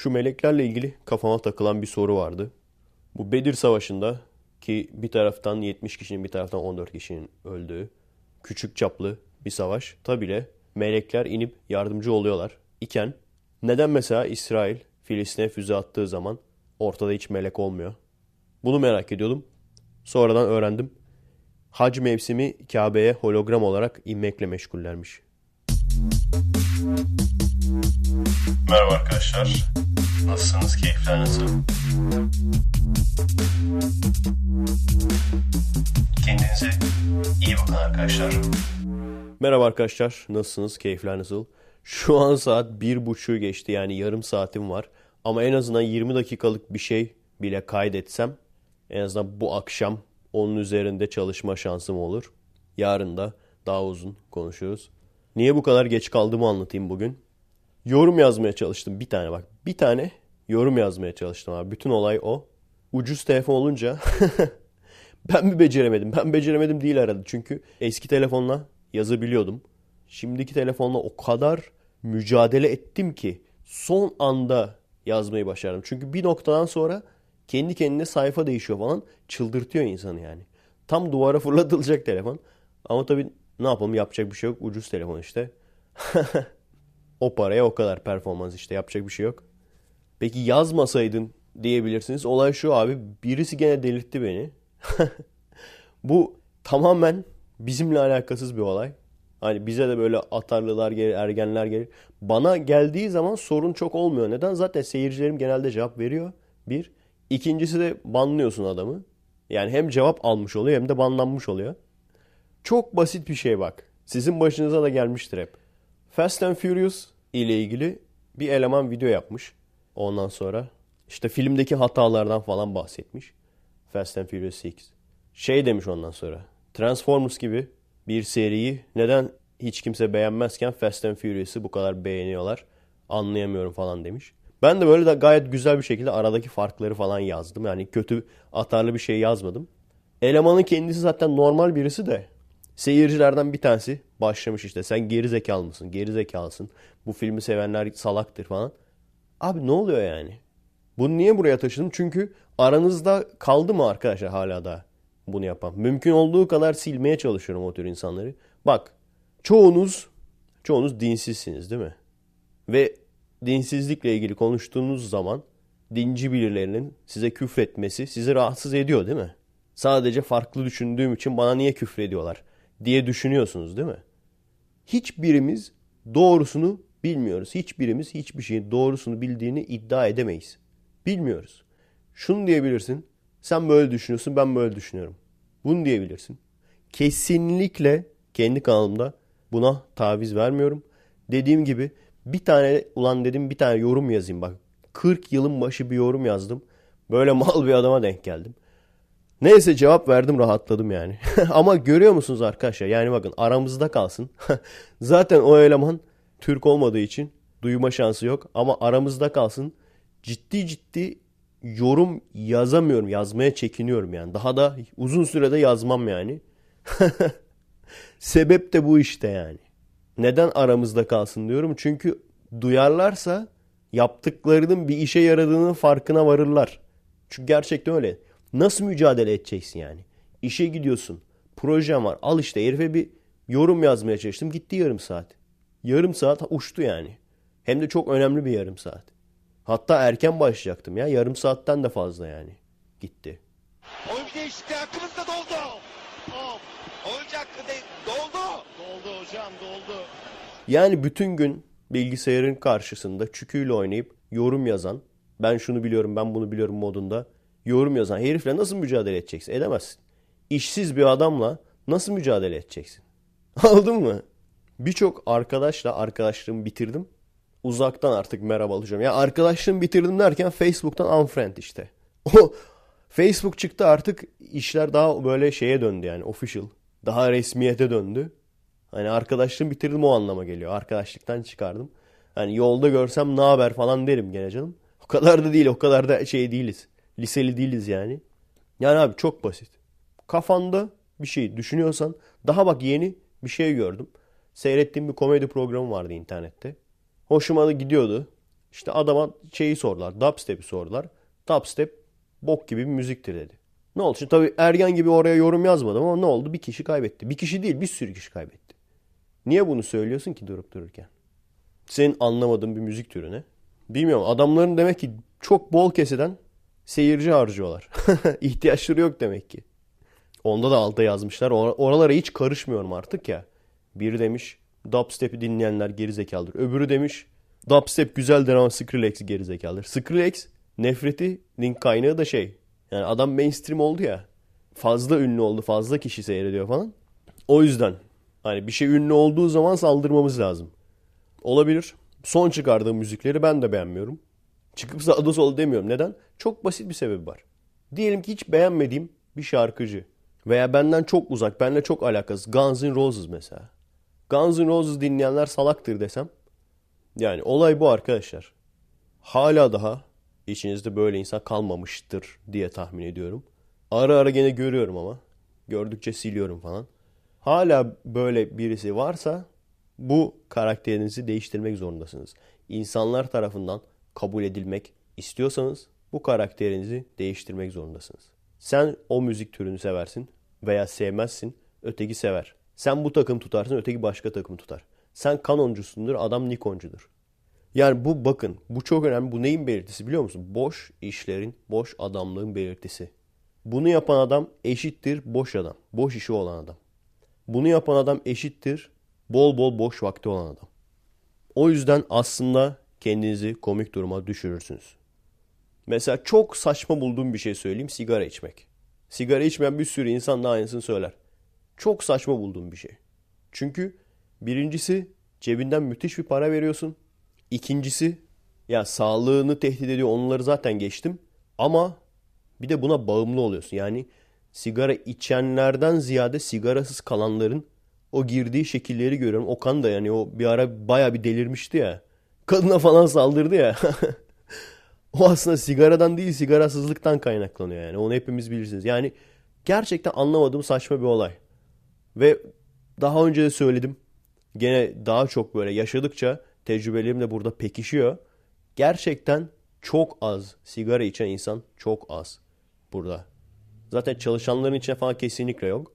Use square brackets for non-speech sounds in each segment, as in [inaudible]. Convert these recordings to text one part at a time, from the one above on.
Şu meleklerle ilgili kafama takılan bir soru vardı. Bu Bedir Savaşı'nda ki bir taraftan 70 kişinin bir taraftan 14 kişinin öldüğü küçük çaplı bir savaş. Tabi melekler inip yardımcı oluyorlar. iken neden mesela İsrail Filistin'e füze attığı zaman ortada hiç melek olmuyor? Bunu merak ediyordum. Sonradan öğrendim. Hac mevsimi Kabe'ye hologram olarak inmekle meşgullermiş. Merhaba arkadaşlar. Nasılsınız? Keyifler nasıl? Kendinize iyi bakın arkadaşlar. Merhaba arkadaşlar. Nasılsınız? Keyifler nasıl? Şu an saat bir buçuğu geçti yani yarım saatim var. Ama en azından 20 dakikalık bir şey bile kaydetsem en azından bu akşam onun üzerinde çalışma şansım olur. Yarın da daha uzun konuşuruz. Niye bu kadar geç kaldığımı anlatayım bugün. Yorum yazmaya çalıştım bir tane bak. Bir tane yorum yazmaya çalıştım abi. Bütün olay o. Ucuz telefon olunca [laughs] ben mi beceremedim? Ben beceremedim değil herhalde. Çünkü eski telefonla yazabiliyordum. Şimdiki telefonla o kadar mücadele ettim ki son anda yazmayı başardım. Çünkü bir noktadan sonra kendi kendine sayfa değişiyor falan. Çıldırtıyor insanı yani. Tam duvara fırlatılacak telefon. Ama tabii ne yapalım yapacak bir şey yok. Ucuz telefon işte. [laughs] o paraya o kadar performans işte yapacak bir şey yok. Peki yazmasaydın diyebilirsiniz. Olay şu abi birisi gene delirtti beni. [laughs] Bu tamamen bizimle alakasız bir olay. Hani bize de böyle atarlılar gelir, ergenler gelir. Bana geldiği zaman sorun çok olmuyor. Neden? Zaten seyircilerim genelde cevap veriyor. Bir. İkincisi de banlıyorsun adamı. Yani hem cevap almış oluyor hem de banlanmış oluyor. Çok basit bir şey bak. Sizin başınıza da gelmiştir hep. Fast and Furious ile ilgili bir eleman video yapmış. Ondan sonra işte filmdeki hatalardan falan bahsetmiş. Fast and Furious 6. Şey demiş ondan sonra. Transformers gibi bir seriyi neden hiç kimse beğenmezken Fast and Furious'ı bu kadar beğeniyorlar anlayamıyorum falan demiş. Ben de böyle de gayet güzel bir şekilde aradaki farkları falan yazdım. Yani kötü atarlı bir şey yazmadım. Elemanın kendisi zaten normal birisi de seyircilerden bir tanesi başlamış işte sen geri zekalı mısın geri zekalısın bu filmi sevenler salaktır falan. Abi ne oluyor yani? Bunu niye buraya taşıdım? Çünkü aranızda kaldı mı arkadaşlar hala da bunu yapan? Mümkün olduğu kadar silmeye çalışıyorum o tür insanları. Bak çoğunuz çoğunuz dinsizsiniz değil mi? Ve dinsizlikle ilgili konuştuğunuz zaman dinci birilerinin size küfretmesi sizi rahatsız ediyor değil mi? Sadece farklı düşündüğüm için bana niye küfrediyorlar diye düşünüyorsunuz değil mi? Hiçbirimiz doğrusunu bilmiyoruz. Hiçbirimiz hiçbir şeyin doğrusunu bildiğini iddia edemeyiz. Bilmiyoruz. Şunu diyebilirsin. Sen böyle düşünüyorsun ben böyle düşünüyorum. Bunu diyebilirsin. Kesinlikle kendi kanalımda buna taviz vermiyorum. Dediğim gibi bir tane ulan dedim bir tane yorum yazayım bak. 40 yılın başı bir yorum yazdım. Böyle mal bir adama denk geldim. Neyse cevap verdim rahatladım yani. [laughs] Ama görüyor musunuz arkadaşlar? Yani bakın aramızda kalsın. [laughs] Zaten o eleman Türk olmadığı için duyma şansı yok. Ama aramızda kalsın. Ciddi ciddi yorum yazamıyorum. Yazmaya çekiniyorum yani. Daha da uzun sürede yazmam yani. [laughs] Sebep de bu işte yani. Neden aramızda kalsın diyorum? Çünkü duyarlarsa yaptıklarının bir işe yaradığının farkına varırlar. Çünkü gerçekten öyle. Nasıl mücadele edeceksin yani? İşe gidiyorsun. Projem var. Al işte herife bir yorum yazmaya çalıştım. Gitti yarım saat. Yarım saat uçtu yani. Hem de çok önemli bir yarım saat. Hatta erken başlayacaktım ya. Yarım saatten de fazla yani. Gitti. Oyun değişikliği hakkımızda doldu. Oh, oyuncu hakkı de doldu. Doldu hocam doldu. Yani bütün gün bilgisayarın karşısında çüküyle oynayıp yorum yazan, ben şunu biliyorum ben bunu biliyorum modunda yorum yazan herifle nasıl mücadele edeceksin? Edemezsin. İşsiz bir adamla nasıl mücadele edeceksin? [laughs] Aldın mı? Birçok arkadaşla arkadaşlığımı bitirdim. Uzaktan artık merhaba olacağım. Ya arkadaşlığımı bitirdim derken Facebook'tan unfriend işte. [laughs] O Facebook çıktı artık işler daha böyle şeye döndü yani official. Daha resmiyete döndü. Hani arkadaşlığımı bitirdim o anlama geliyor. Arkadaşlıktan çıkardım. Hani yolda görsem ne haber falan derim gene canım. O kadar da değil o kadar da şey değiliz. Liseli değiliz yani. Yani abi çok basit. Kafanda bir şey düşünüyorsan daha bak yeni bir şey gördüm. Seyrettiğim bir komedi programı vardı internette. Hoşuma da gidiyordu. İşte adama şeyi sordular. Dubstep'i sordular. Dubstep bok gibi bir müziktir dedi. Ne oldu? Şimdi tabii ergen gibi oraya yorum yazmadım ama ne oldu? Bir kişi kaybetti. Bir kişi değil bir sürü kişi kaybetti. Niye bunu söylüyorsun ki durup dururken? Senin anlamadığın bir müzik türü ne? Bilmiyorum. Adamların demek ki çok bol keseden seyirci harcıyorlar. [laughs] İhtiyaçları yok demek ki. Onda da alta yazmışlar. Or- oralara hiç karışmıyorum artık ya. Biri demiş dubstep'i dinleyenler gerizekalıdır. Öbürü demiş dubstep güzeldir ama Skrillex gerizekalıdır. Skrillex nefretinin kaynağı da şey. Yani adam mainstream oldu ya. Fazla ünlü oldu. Fazla kişi seyrediyor falan. O yüzden hani bir şey ünlü olduğu zaman saldırmamız lazım. Olabilir. Son çıkardığım müzikleri ben de beğenmiyorum. Çıkıp sağda solda demiyorum. Neden? Çok basit bir sebebi var. Diyelim ki hiç beğenmediğim bir şarkıcı veya benden çok uzak, benimle çok alakasız. Guns N' Roses mesela. Guns N' Roses dinleyenler salaktır desem. Yani olay bu arkadaşlar. Hala daha içinizde böyle insan kalmamıştır diye tahmin ediyorum. Ara ara gene görüyorum ama. Gördükçe siliyorum falan. Hala böyle birisi varsa bu karakterinizi değiştirmek zorundasınız. İnsanlar tarafından kabul edilmek istiyorsanız bu karakterinizi değiştirmek zorundasınız. Sen o müzik türünü seversin veya sevmezsin, öteki sever. Sen bu takım tutarsın, öteki başka takım tutar. Sen kanoncusundur, adam Nikoncudur. Yani bu bakın, bu çok önemli. Bu neyin belirtisi biliyor musun? Boş işlerin, boş adamlığın belirtisi. Bunu yapan adam eşittir boş adam. Boş işi olan adam. Bunu yapan adam eşittir bol bol boş vakti olan adam. O yüzden aslında kendinizi komik duruma düşürürsünüz. Mesela çok saçma bulduğum bir şey söyleyeyim sigara içmek. Sigara içmeyen bir sürü insan da aynısını söyler. Çok saçma bulduğum bir şey. Çünkü birincisi cebinden müthiş bir para veriyorsun. İkincisi ya sağlığını tehdit ediyor onları zaten geçtim. Ama bir de buna bağımlı oluyorsun. Yani sigara içenlerden ziyade sigarasız kalanların o girdiği şekilleri görüyorum. Okan da yani o bir ara baya bir delirmişti ya. Kadına falan saldırdı ya. [laughs] o aslında sigaradan değil sigarasızlıktan kaynaklanıyor yani. Onu hepimiz bilirsiniz. Yani gerçekten anlamadığım saçma bir olay. Ve daha önce de söyledim. Gene daha çok böyle yaşadıkça tecrübelerim de burada pekişiyor. Gerçekten çok az sigara içen insan çok az burada. Zaten çalışanların içine falan kesinlikle yok.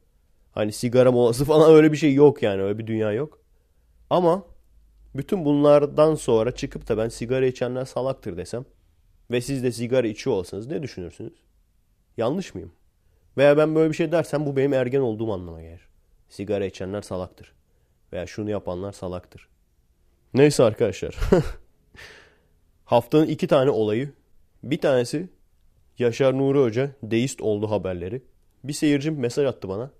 Hani sigara molası [laughs] falan öyle bir şey yok yani. Öyle bir dünya yok. Ama bütün bunlardan sonra çıkıp da ben sigara içenler salaktır desem ve siz de sigara içiyor olsanız ne düşünürsünüz? Yanlış mıyım? Veya ben böyle bir şey dersem bu benim ergen olduğum anlama gelir. Sigara içenler salaktır. Veya şunu yapanlar salaktır. Neyse arkadaşlar. [laughs] Haftanın iki tane olayı. Bir tanesi Yaşar Nuri Hoca deist oldu haberleri. Bir seyircim mesaj attı bana.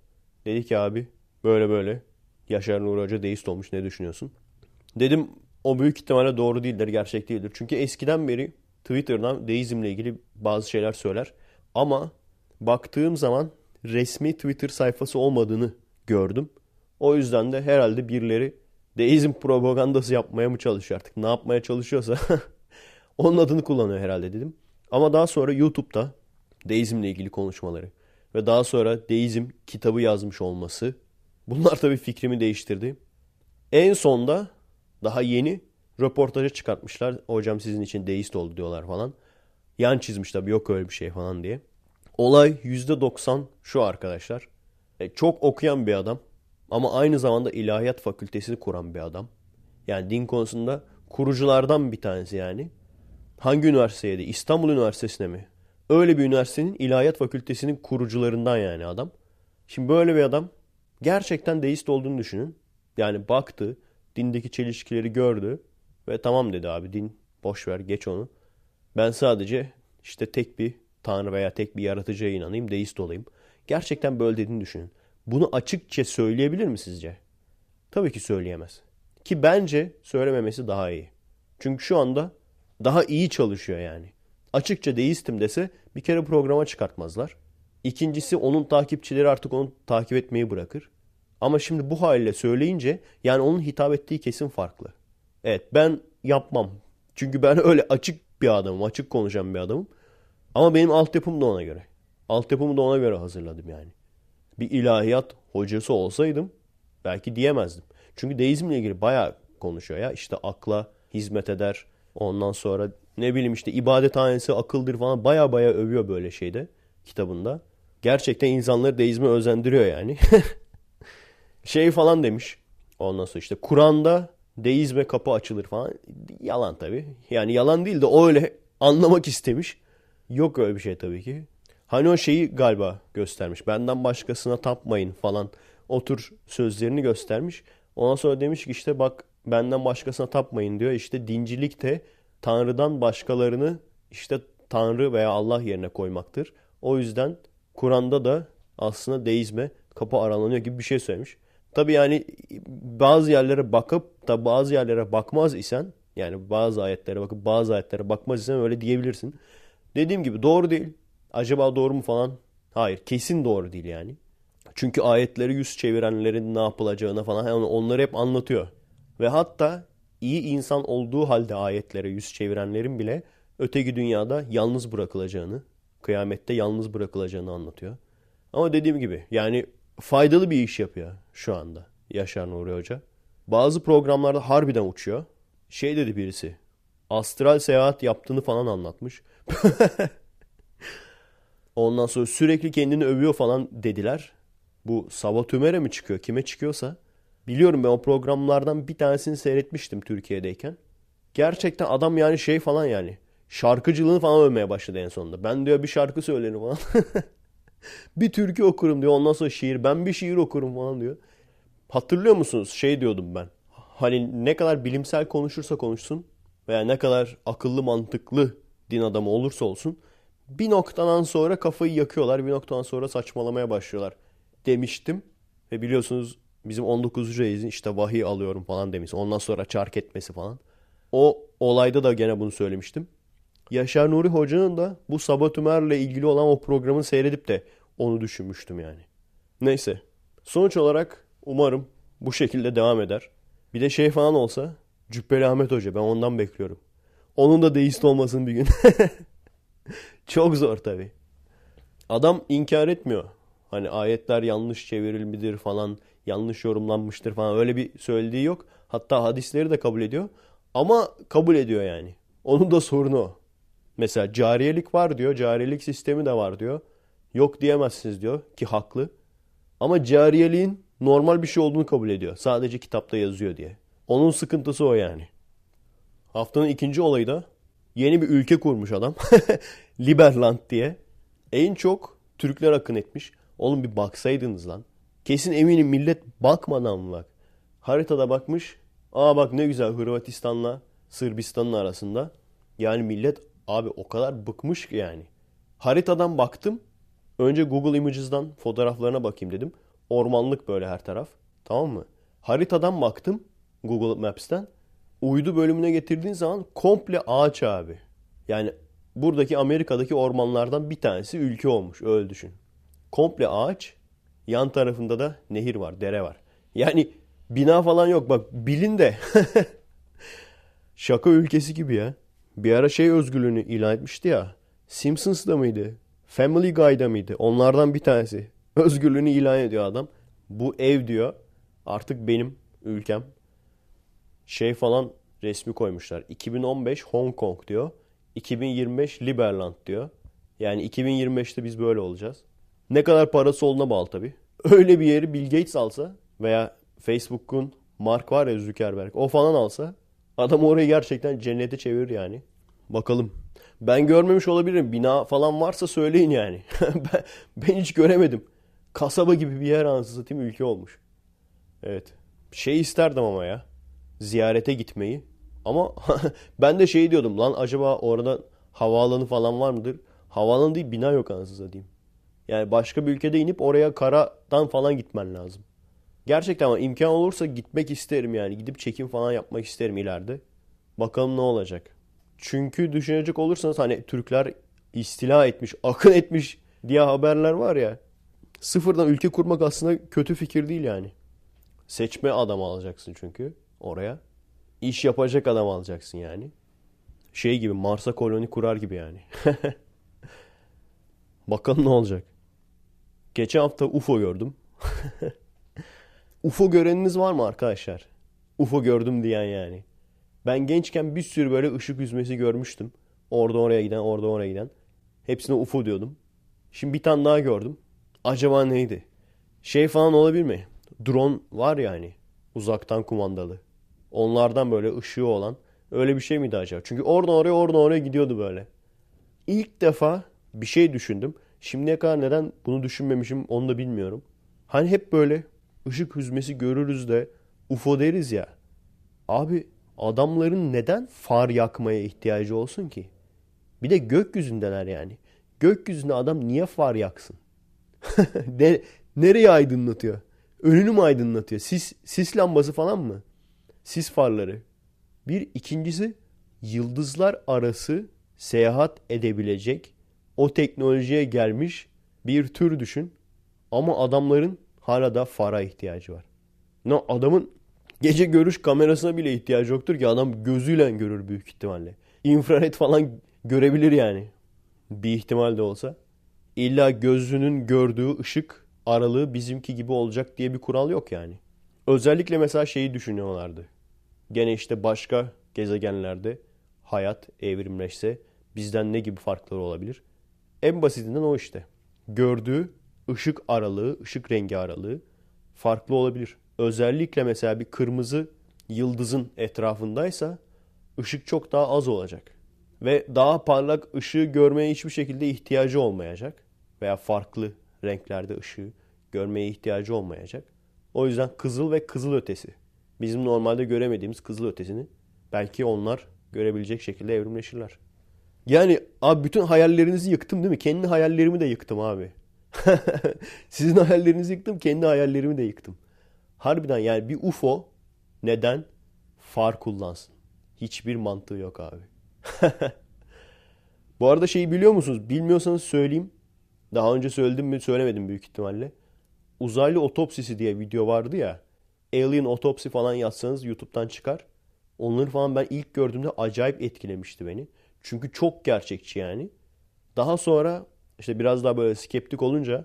Dedi ki abi böyle böyle Yaşar Nuri Hoca deist olmuş ne düşünüyorsun? Dedim o büyük ihtimalle doğru değildir, gerçek değildir. Çünkü eskiden beri Twitter'dan deizmle ilgili bazı şeyler söyler. Ama baktığım zaman resmi Twitter sayfası olmadığını gördüm. O yüzden de herhalde birileri deizm propagandası yapmaya mı çalışıyor artık? Ne yapmaya çalışıyorsa [laughs] onun adını kullanıyor herhalde dedim. Ama daha sonra YouTube'da deizmle ilgili konuşmaları ve daha sonra deizm kitabı yazmış olması bunlar tabii fikrimi değiştirdi. En sonda daha yeni röportaja çıkartmışlar. Hocam sizin için deist oldu diyorlar falan. Yan çizmiş tabii yok öyle bir şey falan diye. Olay %90 şu arkadaşlar. E, çok okuyan bir adam ama aynı zamanda ilahiyat fakültesini kuran bir adam. Yani din konusunda kuruculardan bir tanesi yani. Hangi üniversiteydi? İstanbul Üniversitesi'ne mi? Öyle bir üniversitenin ilahiyat fakültesinin kurucularından yani adam. Şimdi böyle bir adam gerçekten deist olduğunu düşünün. Yani baktı, dindeki çelişkileri gördü ve tamam dedi abi din boş ver geç onu. Ben sadece işte tek bir tanrı veya tek bir yaratıcıya inanayım, deist olayım. Gerçekten böyle dediğini düşünün. Bunu açıkça söyleyebilir mi sizce? Tabii ki söyleyemez. Ki bence söylememesi daha iyi. Çünkü şu anda daha iyi çalışıyor yani. Açıkça deistim dese bir kere programa çıkartmazlar. İkincisi onun takipçileri artık onu takip etmeyi bırakır. Ama şimdi bu haliyle söyleyince yani onun hitap ettiği kesim farklı. Evet ben yapmam. Çünkü ben öyle açık bir adamım. Açık konuşan bir adamım. Ama benim altyapım da ona göre. Altyapımı da ona göre hazırladım yani. Bir ilahiyat hocası olsaydım belki diyemezdim. Çünkü deizmle ilgili bayağı konuşuyor ya. İşte akla hizmet eder. Ondan sonra ne bileyim işte ibadethanesi akıldır falan baya baya övüyor böyle şeyde kitabında. Gerçekten insanları deizme özendiriyor yani. [laughs] şey falan demiş. Ondan sonra işte Kur'an'da deizme kapı açılır falan. Yalan tabii. Yani yalan değil de o öyle anlamak istemiş. Yok öyle bir şey tabii ki. Hani o şeyi galiba göstermiş. Benden başkasına tapmayın falan. Otur sözlerini göstermiş. Ondan sonra demiş ki işte bak benden başkasına tapmayın diyor. İşte dincilik de Tanrı'dan başkalarını işte Tanrı veya Allah yerine koymaktır. O yüzden Kur'an'da da aslında deizme kapı aralanıyor gibi bir şey söylemiş. Tabi yani bazı yerlere bakıp da bazı yerlere bakmaz isen yani bazı ayetlere bakıp bazı ayetlere bakmaz isen öyle diyebilirsin. Dediğim gibi doğru değil. Acaba doğru mu falan? Hayır kesin doğru değil yani. Çünkü ayetleri yüz çevirenlerin ne yapılacağına falan yani onları hep anlatıyor. Ve hatta iyi insan olduğu halde ayetlere yüz çevirenlerin bile öteki dünyada yalnız bırakılacağını, kıyamette yalnız bırakılacağını anlatıyor. Ama dediğim gibi yani faydalı bir iş yapıyor şu anda Yaşar Nuri Hoca. Bazı programlarda harbiden uçuyor. Şey dedi birisi, astral seyahat yaptığını falan anlatmış. [laughs] Ondan sonra sürekli kendini övüyor falan dediler. Bu Sava Tümer'e mi çıkıyor? Kime çıkıyorsa. Biliyorum ben o programlardan bir tanesini seyretmiştim Türkiye'deyken. Gerçekten adam yani şey falan yani. Şarkıcılığını falan övmeye başladı en sonunda. Ben diyor bir şarkı söylerim falan. [laughs] bir türkü okurum diyor. Ondan sonra şiir. Ben bir şiir okurum falan diyor. Hatırlıyor musunuz? Şey diyordum ben. Hani ne kadar bilimsel konuşursa konuşsun veya ne kadar akıllı mantıklı din adamı olursa olsun bir noktadan sonra kafayı yakıyorlar. Bir noktadan sonra saçmalamaya başlıyorlar demiştim. Ve biliyorsunuz bizim 19. ayızın işte vahiy alıyorum falan demiş. Ondan sonra çark etmesi falan. O olayda da gene bunu söylemiştim. Yaşar Nuri Hoca'nın da bu Sabah Ümer'le ilgili olan o programı seyredip de onu düşünmüştüm yani. Neyse. Sonuç olarak umarım bu şekilde devam eder. Bir de şey falan olsa Cübbeli Ahmet Hoca ben ondan bekliyorum. Onun da deist olmasın bir gün. [laughs] Çok zor tabii. Adam inkar etmiyor. Hani ayetler yanlış çevrilmidir falan, yanlış yorumlanmıştır falan öyle bir söylediği yok. Hatta hadisleri de kabul ediyor. Ama kabul ediyor yani. Onun da sorunu o. Mesela cariyelik var diyor. Cariyelik sistemi de var diyor. Yok diyemezsiniz diyor ki haklı. Ama cariyeliğin normal bir şey olduğunu kabul ediyor. Sadece kitapta yazıyor diye. Onun sıkıntısı o yani. Haftanın ikinci olayı da yeni bir ülke kurmuş adam. [laughs] Liberland diye. En çok Türkler akın etmiş. Oğlum bir baksaydınız lan. Kesin eminim millet bakmadan mı bak. Haritada bakmış. Aa bak ne güzel Hırvatistan'la Sırbistan'ın arasında. Yani millet abi o kadar bıkmış ki yani. Haritadan baktım. Önce Google Images'dan fotoğraflarına bakayım dedim. Ormanlık böyle her taraf. Tamam mı? Haritadan baktım Google Maps'ten. Uydu bölümüne getirdiğin zaman komple ağaç abi. Yani buradaki Amerika'daki ormanlardan bir tanesi ülke olmuş. Öyle düşün. Komple ağaç. Yan tarafında da nehir var, dere var. Yani bina falan yok. Bak bilin de. [laughs] Şaka ülkesi gibi ya. Bir ara şey özgürlüğünü ilan etmişti ya. Simpsons'da mıydı? Family Guy'da mıydı? Onlardan bir tanesi. Özgürlüğünü ilan ediyor adam. Bu ev diyor. Artık benim ülkem. Şey falan resmi koymuşlar. 2015 Hong Kong diyor. 2025 Liberland diyor. Yani 2025'te biz böyle olacağız. Ne kadar parası olduğuna bağlı tabii. [laughs] Öyle bir yeri Bill Gates alsa veya Facebook'un Mark var ya Zuckerberg o falan alsa adam orayı gerçekten cennete çevirir yani. Bakalım. Ben görmemiş olabilirim. Bina falan varsa söyleyin yani. [laughs] ben, ben hiç göremedim. Kasaba gibi bir yer anasını satayım ülke olmuş. Evet. Şey isterdim ama ya. Ziyarete gitmeyi. Ama [laughs] ben de şey diyordum lan acaba orada havaalanı falan var mıdır? Havaalanı değil bina yok anasını satayım. Yani başka bir ülkede inip oraya karadan falan gitmen lazım. Gerçekten ama imkan olursa gitmek isterim yani. Gidip çekim falan yapmak isterim ileride. Bakalım ne olacak. Çünkü düşünecek olursanız hani Türkler istila etmiş, akın etmiş diye haberler var ya. Sıfırdan ülke kurmak aslında kötü fikir değil yani. Seçme adam alacaksın çünkü oraya. İş yapacak adam alacaksın yani. Şey gibi Mars'a koloni kurar gibi yani. [laughs] Bakalım ne olacak. Geçen hafta UFO gördüm. [laughs] UFO göreniniz var mı arkadaşlar? UFO gördüm diyen yani. Ben gençken bir sürü böyle ışık yüzmesi görmüştüm. Orada oraya giden, orada oraya giden. Hepsine UFO diyordum. Şimdi bir tane daha gördüm. Acaba neydi? Şey falan olabilir mi? Drone var ya hani. Uzaktan kumandalı. Onlardan böyle ışığı olan. Öyle bir şey miydi acaba? Çünkü oradan oraya oradan oraya gidiyordu böyle. İlk defa bir şey düşündüm. Şimdiye kadar neden bunu düşünmemişim onu da bilmiyorum. Hani hep böyle ışık hüzmesi görürüz de UFO deriz ya. Abi adamların neden far yakmaya ihtiyacı olsun ki? Bir de gökyüzündeler yani. Gökyüzünde adam niye far yaksın? [laughs] ne, nereye aydınlatıyor? Önünü mü aydınlatıyor? Sis, sis lambası falan mı? Sis farları. Bir ikincisi yıldızlar arası seyahat edebilecek o teknolojiye gelmiş bir tür düşün. Ama adamların hala da fara ihtiyacı var. No, adamın gece görüş kamerasına bile ihtiyacı yoktur ki adam gözüyle görür büyük ihtimalle. İnfrared falan görebilir yani. Bir ihtimal de olsa. İlla gözünün gördüğü ışık aralığı bizimki gibi olacak diye bir kural yok yani. Özellikle mesela şeyi düşünüyorlardı. Gene işte başka gezegenlerde hayat evrimleşse bizden ne gibi farkları olabilir? En basitinden o işte. Gördüğü ışık aralığı, ışık rengi aralığı farklı olabilir. Özellikle mesela bir kırmızı yıldızın etrafındaysa ışık çok daha az olacak. Ve daha parlak ışığı görmeye hiçbir şekilde ihtiyacı olmayacak. Veya farklı renklerde ışığı görmeye ihtiyacı olmayacak. O yüzden kızıl ve kızıl ötesi. Bizim normalde göremediğimiz kızıl ötesini belki onlar görebilecek şekilde evrimleşirler. Yani abi bütün hayallerinizi yıktım değil mi? Kendi hayallerimi de yıktım abi. [laughs] Sizin hayallerinizi yıktım, kendi hayallerimi de yıktım. Harbiden yani bir UFO neden far kullansın? Hiçbir mantığı yok abi. [laughs] Bu arada şeyi biliyor musunuz? Bilmiyorsanız söyleyeyim. Daha önce söyledim mi söylemedim büyük ihtimalle. Uzaylı otopsisi diye video vardı ya. Alien otopsi falan yazsanız YouTube'dan çıkar. Onları falan ben ilk gördüğümde acayip etkilemişti beni. Çünkü çok gerçekçi yani. Daha sonra işte biraz daha böyle skeptik olunca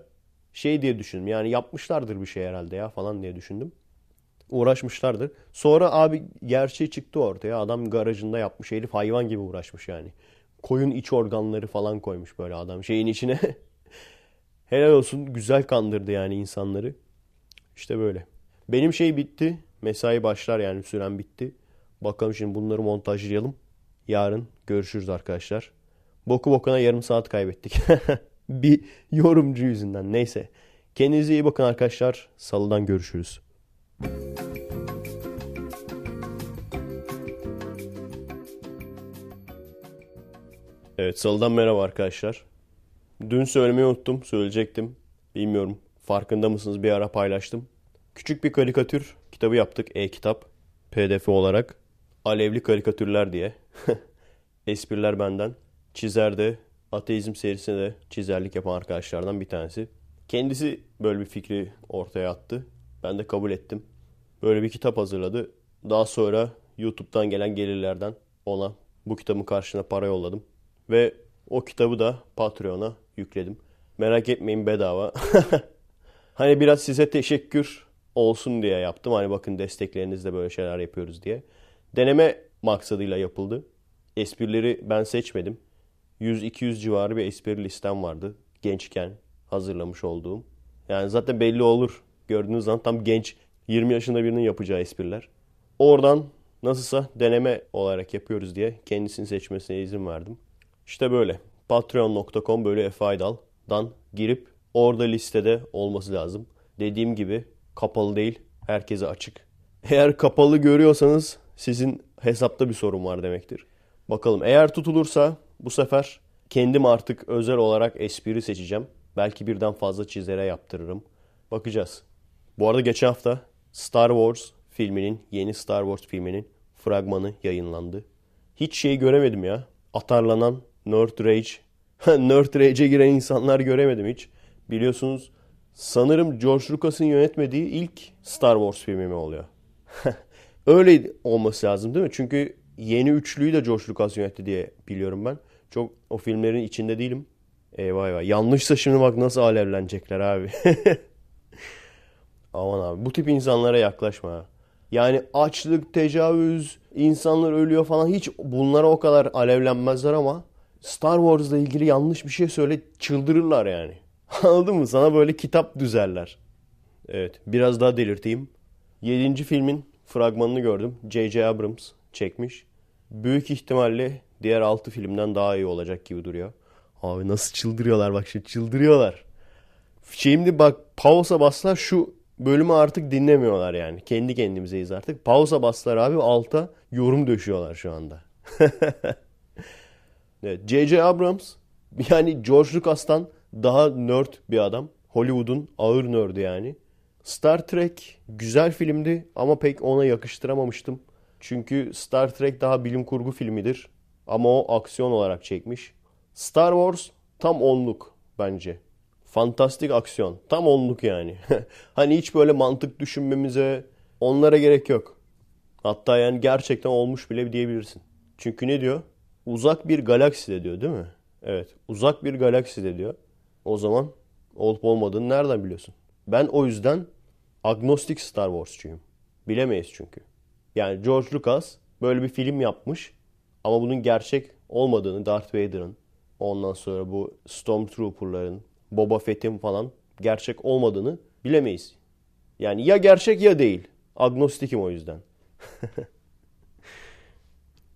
şey diye düşündüm. Yani yapmışlardır bir şey herhalde ya falan diye düşündüm. Uğraşmışlardır. Sonra abi gerçeği çıktı ortaya. Adam garajında yapmış. Herif hayvan gibi uğraşmış yani. Koyun iç organları falan koymuş böyle adam şeyin içine. [laughs] Helal olsun güzel kandırdı yani insanları. İşte böyle. Benim şey bitti. Mesai başlar yani süren bitti. Bakalım şimdi bunları montajlayalım. Yarın görüşürüz arkadaşlar. Boku bokuna yarım saat kaybettik. [laughs] bir yorumcu yüzünden. Neyse. Kendinize iyi bakın arkadaşlar. Salıdan görüşürüz. Evet salıdan merhaba arkadaşlar. Dün söylemeyi unuttum. Söyleyecektim. Bilmiyorum. Farkında mısınız? Bir ara paylaştım. Küçük bir karikatür kitabı yaptık. E-kitap. PDF olarak. Alevli karikatürler diye. [laughs] Espriler benden. Çizer de ateizm serisine de çizerlik yapan arkadaşlardan bir tanesi. Kendisi böyle bir fikri ortaya attı. Ben de kabul ettim. Böyle bir kitap hazırladı. Daha sonra YouTube'dan gelen gelirlerden ona bu kitabın karşına para yolladım. Ve o kitabı da Patreon'a yükledim. Merak etmeyin bedava. [laughs] hani biraz size teşekkür olsun diye yaptım. Hani bakın desteklerinizle böyle şeyler yapıyoruz diye. Deneme maksadıyla yapıldı. Esprileri ben seçmedim. 100-200 civarı bir espri listem vardı. Gençken hazırlamış olduğum. Yani zaten belli olur. Gördüğünüz zaman tam genç 20 yaşında birinin yapacağı espriler. Oradan nasılsa deneme olarak yapıyoruz diye kendisini seçmesine izin verdim. İşte böyle. Patreon.com böyle efaydal'dan girip orada listede olması lazım. Dediğim gibi kapalı değil. Herkese açık. Eğer kapalı görüyorsanız sizin hesapta bir sorun var demektir. Bakalım eğer tutulursa bu sefer kendim artık özel olarak espri seçeceğim. Belki birden fazla çizere yaptırırım. Bakacağız. Bu arada geçen hafta Star Wars filminin, yeni Star Wars filminin fragmanı yayınlandı. Hiç şey göremedim ya. Atarlanan Nerd Rage. [laughs] Nerd Rage'e giren insanlar göremedim hiç. Biliyorsunuz sanırım George Lucas'ın yönetmediği ilk Star Wars filmi mi oluyor? [laughs] Öyle olması lazım değil mi? Çünkü yeni üçlüyü de George Lucas yönetti diye biliyorum ben. Çok o filmlerin içinde değilim. Eyvah eyvah. Yanlışsa şimdi bak nasıl alevlenecekler abi. [laughs] Aman abi. Bu tip insanlara yaklaşma. Yani açlık, tecavüz, insanlar ölüyor falan hiç bunlara o kadar alevlenmezler ama Star Wars'la ilgili yanlış bir şey söyle çıldırırlar yani. [laughs] Anladın mı? Sana böyle kitap düzerler. Evet biraz daha delirteyim. Yedinci filmin fragmanını gördüm. J.J. Abrams çekmiş. Büyük ihtimalle diğer altı filmden daha iyi olacak gibi duruyor. Abi nasıl çıldırıyorlar bak şimdi çıldırıyorlar. Şimdi bak pausa baslar şu bölümü artık dinlemiyorlar yani. Kendi kendimizeyiz artık. Pausa baslar abi alta yorum döşüyorlar şu anda. [laughs] evet, J.J. Abrams yani George Lucas'tan daha nerd bir adam. Hollywood'un ağır nerd'i yani. Star Trek güzel filmdi ama pek ona yakıştıramamıştım. Çünkü Star Trek daha bilim kurgu filmidir. Ama o aksiyon olarak çekmiş. Star Wars tam onluk bence. Fantastik aksiyon. Tam onluk yani. [laughs] hani hiç böyle mantık düşünmemize onlara gerek yok. Hatta yani gerçekten olmuş bile diyebilirsin. Çünkü ne diyor? Uzak bir galakside diyor değil mi? Evet. Uzak bir galakside diyor. O zaman olup olmadığını nereden biliyorsun? Ben o yüzden agnostik Star Wars'çuyum. Bilemeyiz çünkü. Yani George Lucas böyle bir film yapmış ama bunun gerçek olmadığını Darth Vader'ın ondan sonra bu Stormtrooper'ların Boba Fett'in falan gerçek olmadığını bilemeyiz. Yani ya gerçek ya değil. Agnostikim o yüzden. [laughs]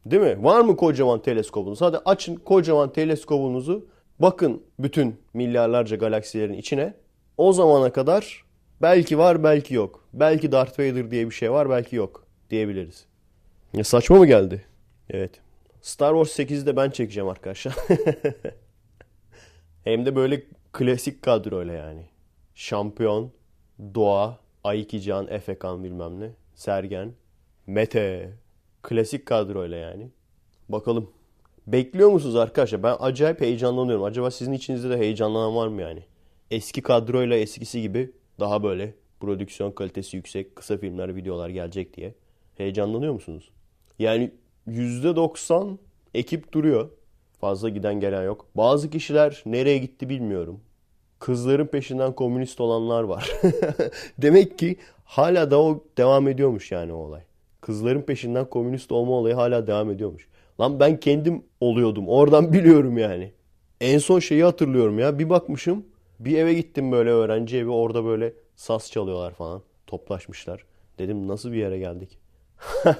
Değil mi? Var mı kocaman teleskopunuz? Hadi açın kocaman teleskobunuzu. Bakın bütün milyarlarca galaksilerin içine. O zamana kadar belki var belki yok. Belki Darth Vader diye bir şey var belki yok diyebiliriz. Ya saçma mı geldi? Evet. Star Wars 8'i de ben çekeceğim arkadaşlar. [laughs] Hem de böyle klasik kadroyla yani. Şampiyon, Doğa, Aikican, Efekan bilmem ne, Sergen, Mete. Klasik kadroyla yani. Bakalım. Bekliyor musunuz arkadaşlar? Ben acayip heyecanlanıyorum. Acaba sizin içinizde de heyecanlanan var mı yani? Eski kadroyla eskisi gibi daha böyle prodüksiyon kalitesi yüksek kısa filmler, videolar gelecek diye. Heyecanlanıyor musunuz? Yani %90 ekip duruyor. Fazla giden gelen yok. Bazı kişiler nereye gitti bilmiyorum. Kızların peşinden komünist olanlar var. [laughs] Demek ki hala da o devam ediyormuş yani o olay. Kızların peşinden komünist olma olayı hala devam ediyormuş. Lan ben kendim oluyordum. Oradan [laughs] biliyorum yani. En son şeyi hatırlıyorum ya. Bir bakmışım. Bir eve gittim böyle öğrenci evi. Orada böyle saz çalıyorlar falan. Toplaşmışlar. Dedim nasıl bir yere geldik? [laughs]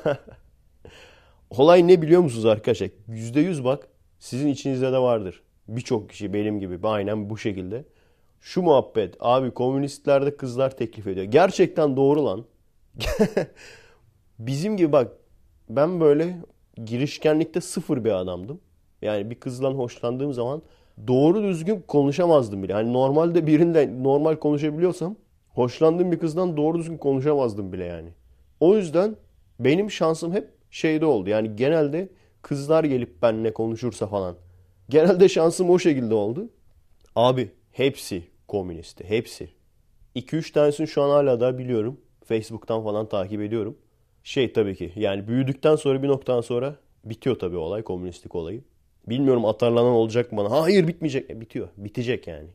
Olay ne biliyor musunuz arkadaşlar? %100 bak sizin içinizde de vardır. Birçok kişi benim gibi aynen bu şekilde. Şu muhabbet abi komünistlerde kızlar teklif ediyor. Gerçekten doğru lan. [laughs] Bizim gibi bak ben böyle girişkenlikte sıfır bir adamdım. Yani bir kızdan hoşlandığım zaman doğru düzgün konuşamazdım bile. Hani normalde birinde normal konuşabiliyorsam hoşlandığım bir kızdan doğru düzgün konuşamazdım bile yani. O yüzden benim şansım hep şeyde oldu. Yani genelde kızlar gelip benimle konuşursa falan. Genelde şansım o şekilde oldu. Abi hepsi komünisti. Hepsi. 2-3 tanesini şu an hala da biliyorum. Facebook'tan falan takip ediyorum. Şey tabii ki yani büyüdükten sonra bir noktadan sonra bitiyor tabii olay komünistlik olayı. Bilmiyorum atarlanan olacak mı bana. Hayır bitmeyecek. E, bitiyor. Bitecek yani.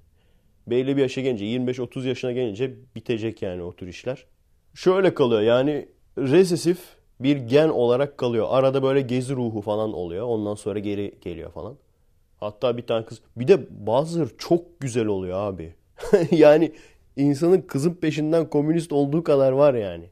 Belli bir yaşa gelince 25-30 yaşına gelince bitecek yani o tür işler. Şöyle kalıyor yani resesif bir gen olarak kalıyor. Arada böyle gezi ruhu falan oluyor. Ondan sonra geri geliyor falan. Hatta bir tane kız. Bir de bazıları çok güzel oluyor abi. [laughs] yani insanın kızın peşinden komünist olduğu kadar var yani.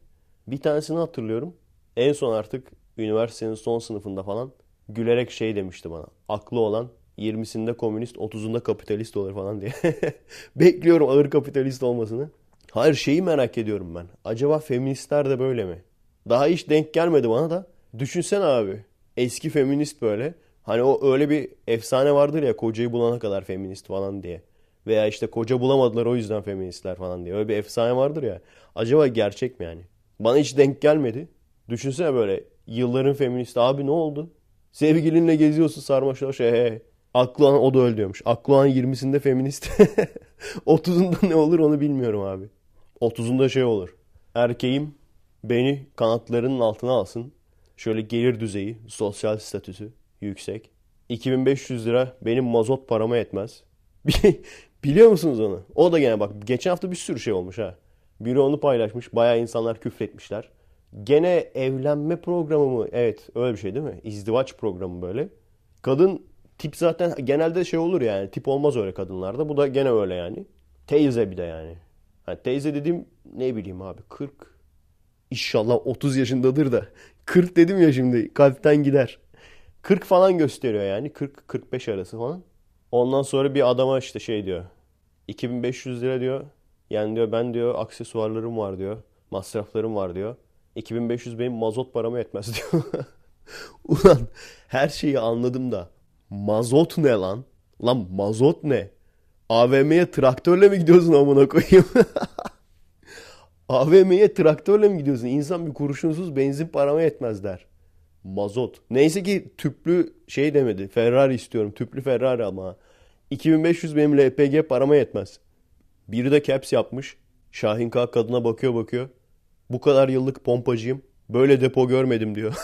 Bir tanesini hatırlıyorum. En son artık üniversitenin son sınıfında falan gülerek şey demişti bana. Aklı olan 20'sinde komünist, 30'unda kapitalist olur falan diye. [laughs] Bekliyorum ağır kapitalist olmasını. Hayır şeyi merak ediyorum ben. Acaba feministler de böyle mi? Daha hiç denk gelmedi bana da. Düşünsene abi. Eski feminist böyle. Hani o öyle bir efsane vardır ya kocayı bulana kadar feminist falan diye. Veya işte koca bulamadılar o yüzden feministler falan diye. Öyle bir efsane vardır ya. Acaba gerçek mi yani? Bana hiç denk gelmedi. Düşünsene böyle yılların feminist abi ne oldu? Sevgilinle geziyorsun sarmaşa şey. He. Aklı olan o da öyle diyormuş. Aklı olan 20'sinde feminist. [laughs] 30'unda ne olur onu bilmiyorum abi. 30'unda şey olur. Erkeğim beni kanatlarının altına alsın. Şöyle gelir düzeyi, sosyal statüsü yüksek. 2500 lira benim mazot parama yetmez. [laughs] Biliyor musunuz onu? O da gene bak geçen hafta bir sürü şey olmuş ha. Biri onu paylaşmış. Bayağı insanlar küfretmişler. Gene evlenme programı mı? Evet öyle bir şey değil mi? İzdivaç programı böyle. Kadın tip zaten genelde şey olur yani. Tip olmaz öyle kadınlarda. Bu da gene öyle yani. Teyze bir de yani. yani teyze dediğim ne bileyim abi 40. İnşallah 30 yaşındadır da. 40 dedim ya şimdi kalpten gider. 40 falan gösteriyor yani. 40-45 arası falan. Ondan sonra bir adama işte şey diyor. 2500 lira diyor. Yani diyor ben diyor aksesuarlarım var diyor. Masraflarım var diyor. 2500 benim mazot paramı yetmez [laughs] diyor. Ulan her şeyi anladım da mazot ne lan? Lan mazot ne? AVM'ye traktörle mi gidiyorsun amına koyayım? [laughs] AVM'ye traktörle mi gidiyorsun? İnsan bir kurşunsuz benzin paramı yetmez der. Mazot. Neyse ki tüplü şey demedi. Ferrari istiyorum. Tüplü Ferrari ama. 2500 benim LPG parama yetmez. Biri de caps yapmış. Şahin K kadına bakıyor bakıyor. Bu kadar yıllık pompacıyım. Böyle depo görmedim diyor.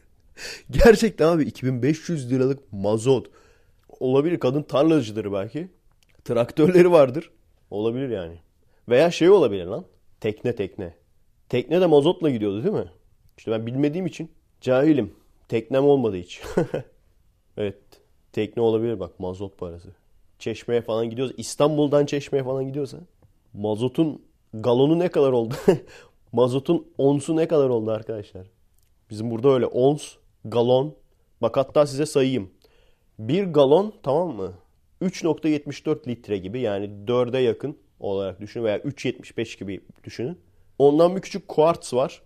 [laughs] Gerçekten abi 2500 liralık mazot. Olabilir kadın tarlacıdır belki. Traktörleri vardır. Olabilir yani. Veya şey olabilir lan. Tekne tekne. Tekne de mazotla gidiyordu değil mi? İşte ben bilmediğim için cahilim. Teknem olmadı hiç. [laughs] evet. Tekne olabilir bak mazot parası. Çeşmeye falan gidiyoruz. İstanbul'dan Çeşme'ye falan gidiyorsa mazotun galonu ne kadar oldu? [laughs] mazotun onsu ne kadar oldu arkadaşlar? Bizim burada öyle ons, galon. Bak hatta size sayayım. Bir galon tamam mı? 3.74 litre gibi yani 4'e yakın olarak düşünün veya 3.75 gibi düşünün. Ondan bir küçük kuartz var.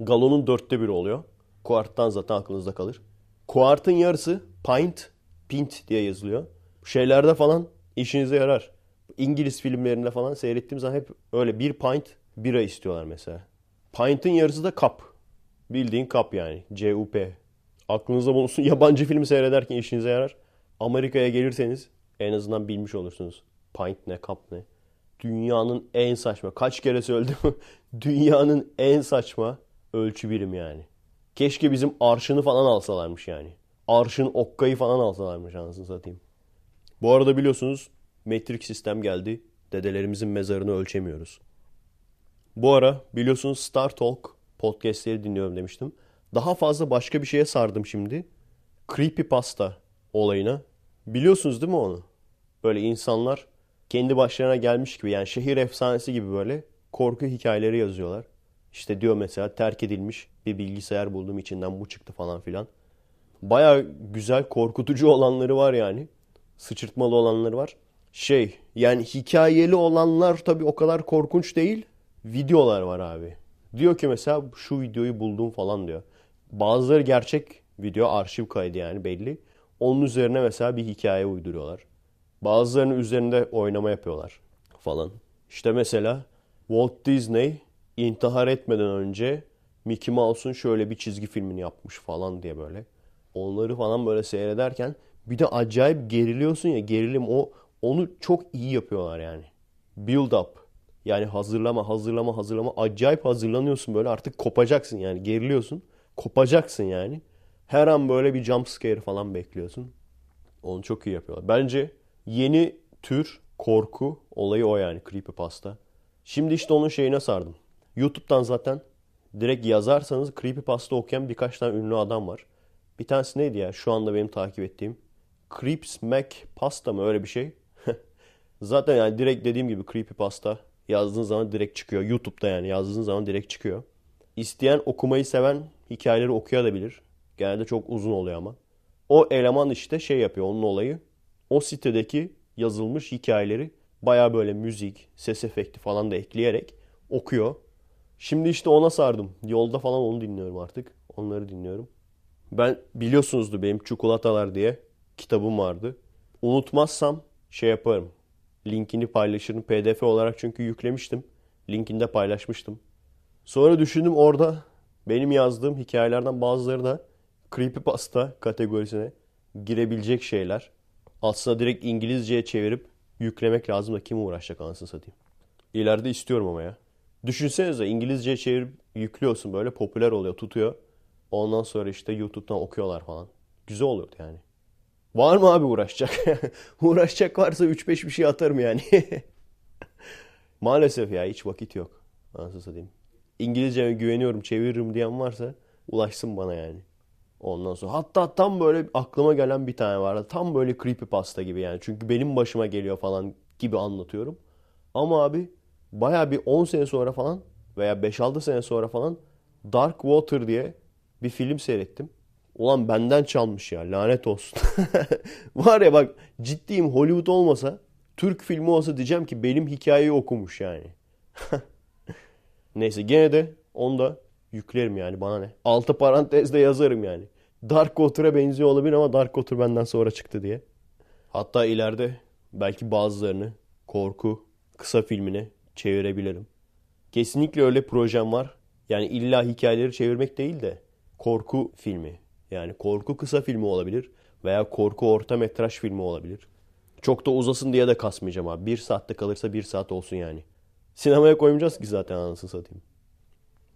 Galonun dörtte biri oluyor. Kuarttan zaten aklınızda kalır. Kuartın yarısı pint, pint diye yazılıyor. Şeylerde falan işinize yarar. İngiliz filmlerinde falan seyrettiğim zaman hep öyle bir pint bira istiyorlar mesela. Pint'in yarısı da kap. Bildiğin kap yani. C-U-P. Aklınızda bulunsun. [laughs] Yabancı film seyrederken işinize yarar. Amerika'ya gelirseniz en azından bilmiş olursunuz. Pint ne, kap ne. Dünyanın en saçma. Kaç kere söyledim. [laughs] Dünyanın en saçma ölçü birim yani. Keşke bizim arşını falan alsalarmış yani. Arşın okkayı falan alsalarmış anasını satayım. Bu arada biliyorsunuz metrik sistem geldi. Dedelerimizin mezarını ölçemiyoruz. Bu ara biliyorsunuz Star Talk podcastleri dinliyorum demiştim. Daha fazla başka bir şeye sardım şimdi. Creepypasta olayına. Biliyorsunuz değil mi onu? Böyle insanlar kendi başlarına gelmiş gibi yani şehir efsanesi gibi böyle korku hikayeleri yazıyorlar. İşte diyor mesela terk edilmiş bir bilgisayar buldum içinden bu çıktı falan filan. Baya güzel korkutucu olanları var yani. Sıçırtmalı olanları var. Şey yani hikayeli olanlar tabii o kadar korkunç değil. Videolar var abi. Diyor ki mesela şu videoyu buldum falan diyor. Bazıları gerçek video arşiv kaydı yani belli. Onun üzerine mesela bir hikaye uyduruyorlar. Bazılarının üzerinde oynama yapıyorlar falan. İşte mesela Walt Disney intihar etmeden önce Mickey Mouse'un şöyle bir çizgi filmini yapmış falan diye böyle. Onları falan böyle seyrederken bir de acayip geriliyorsun ya gerilim o onu çok iyi yapıyorlar yani. Build up. Yani hazırlama hazırlama hazırlama acayip hazırlanıyorsun böyle artık kopacaksın yani geriliyorsun. Kopacaksın yani. Her an böyle bir jump scare falan bekliyorsun. Onu çok iyi yapıyorlar. Bence yeni tür korku olayı o yani creepypasta. Şimdi işte onun şeyine sardım. YouTube'dan zaten direkt yazarsanız creepypasta okuyan birkaç tane ünlü adam var. Bir tanesi neydi ya? Şu anda benim takip ettiğim. Creeps Mac Pasta mı öyle bir şey? [laughs] zaten yani direkt dediğim gibi creepypasta yazdığın zaman direkt çıkıyor. YouTube'da yani yazdığın zaman direkt çıkıyor. İsteyen okumayı seven hikayeleri okuyabilir. Genelde çok uzun oluyor ama. O eleman işte şey yapıyor onun olayı. O sitedeki yazılmış hikayeleri baya böyle müzik, ses efekti falan da ekleyerek okuyor. Şimdi işte ona sardım. Yolda falan onu dinliyorum artık. Onları dinliyorum. Ben biliyorsunuzdu benim Çikolatalar diye kitabım vardı. Unutmazsam şey yaparım. Linkini paylaşırım pdf olarak çünkü yüklemiştim. Linkini de paylaşmıştım. Sonra düşündüm orada benim yazdığım hikayelerden bazıları da creepypasta kategorisine girebilecek şeyler. Aslında direkt İngilizceye çevirip yüklemek lazım da kim uğraşacak anasını satayım. İleride istiyorum ama ya. Düşünsenize İngilizceye çevirip yüklüyorsun böyle popüler oluyor tutuyor. Ondan sonra işte YouTube'dan okuyorlar falan. Güzel oluyordu yani. Var mı abi uğraşacak? [laughs] uğraşacak varsa 3-5 bir şey atarım yani. [laughs] Maalesef ya hiç vakit yok. Anasını satayım. İngilizceme güveniyorum çeviririm diyen varsa ulaşsın bana yani. Ondan sonra hatta tam böyle aklıma gelen bir tane vardı. Tam böyle creepy pasta gibi yani. Çünkü benim başıma geliyor falan gibi anlatıyorum. Ama abi baya bir 10 sene sonra falan veya 5-6 sene sonra falan Dark Water diye bir film seyrettim. Ulan benden çalmış ya lanet olsun. [laughs] Var ya bak ciddiyim Hollywood olmasa Türk filmi olsa diyeceğim ki benim hikayeyi okumuş yani. [laughs] Neyse gene de onu da yüklerim yani bana ne. Altı parantezde yazarım yani. Dark Water'a benziyor olabilir ama Dark Water benden sonra çıktı diye. Hatta ileride belki bazılarını korku kısa filmine çevirebilirim. Kesinlikle öyle projem var. Yani illa hikayeleri çevirmek değil de korku filmi. Yani korku kısa filmi olabilir veya korku orta metraj filmi olabilir. Çok da uzasın diye de kasmayacağım abi. Bir saatte kalırsa bir saat olsun yani. Sinemaya koymayacağız ki zaten anasını satayım.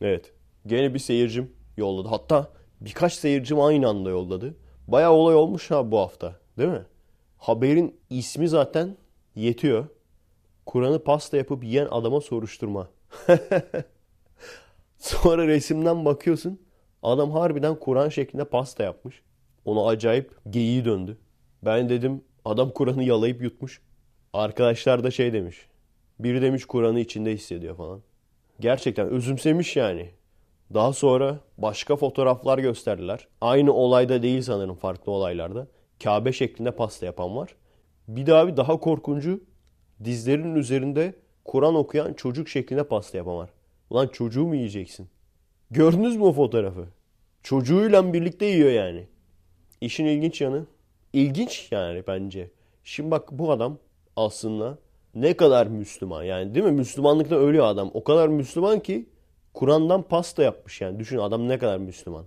Evet. Gene bir seyircim yolladı. Hatta birkaç seyircim aynı anda yolladı. Bayağı olay olmuş ha bu hafta. Değil mi? Haberin ismi zaten yetiyor. Kur'an'ı pasta yapıp yiyen adama soruşturma. [laughs] Sonra resimden bakıyorsun. Adam harbiden Kur'an şeklinde pasta yapmış. Ona acayip geyiği döndü. Ben dedim adam Kur'an'ı yalayıp yutmuş. Arkadaşlar da şey demiş. Biri demiş Kur'an'ı içinde hissediyor falan. Gerçekten özümsemiş yani. Daha sonra başka fotoğraflar gösterdiler. Aynı olayda değil sanırım farklı olaylarda. Kabe şeklinde pasta yapan var. Bir daha bir daha korkuncu dizlerinin üzerinde Kur'an okuyan çocuk şeklinde pasta yapan var. Ulan çocuğu mu yiyeceksin? Gördünüz mü o fotoğrafı? Çocuğuyla birlikte yiyor yani. İşin ilginç yanı. İlginç yani bence. Şimdi bak bu adam aslında ne kadar Müslüman yani değil mi? Müslümanlıkta ölüyor adam. O kadar Müslüman ki Kur'an'dan pasta yapmış yani. Düşün adam ne kadar Müslüman.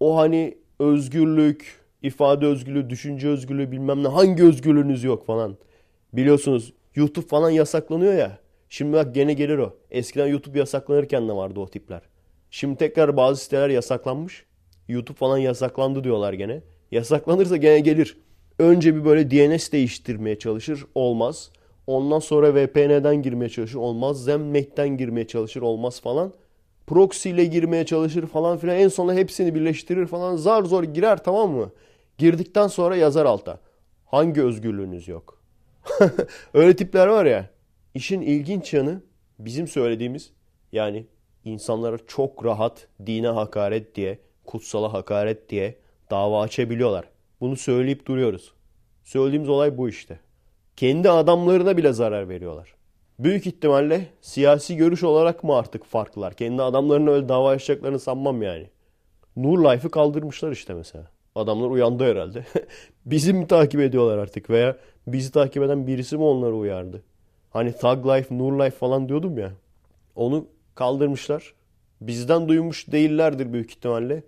O hani özgürlük, ifade özgürlüğü, düşünce özgürlüğü bilmem ne hangi özgürlüğünüz yok falan. Biliyorsunuz YouTube falan yasaklanıyor ya. Şimdi bak gene gelir o. Eskiden YouTube yasaklanırken de vardı o tipler. Şimdi tekrar bazı siteler yasaklanmış. YouTube falan yasaklandı diyorlar gene. Yasaklanırsa gene gelir. Önce bir böyle DNS değiştirmeye çalışır. Olmaz. Ondan sonra VPN'den girmeye çalışır. Olmaz. Zemmet'ten girmeye çalışır. Olmaz falan. Proxy ile girmeye çalışır falan filan. En sonunda hepsini birleştirir falan. Zar zor girer tamam mı? Girdikten sonra yazar alta. Hangi özgürlüğünüz yok? [laughs] Öyle tipler var ya. İşin ilginç yanı bizim söylediğimiz yani insanlara çok rahat dine hakaret diye, kutsala hakaret diye dava açabiliyorlar. Bunu söyleyip duruyoruz. Söylediğimiz olay bu işte. Kendi adamlarına bile zarar veriyorlar. Büyük ihtimalle siyasi görüş olarak mı artık farklılar? Kendi adamlarına öyle dava açacaklarını sanmam yani. Nur Life'ı kaldırmışlar işte mesela. Adamlar uyandı herhalde. [laughs] bizi mi takip ediyorlar artık veya bizi takip eden birisi mi onları uyardı? Hani Thug Life, Nur Life falan diyordum ya. Onu kaldırmışlar. Bizden duymuş değillerdir büyük ihtimalle.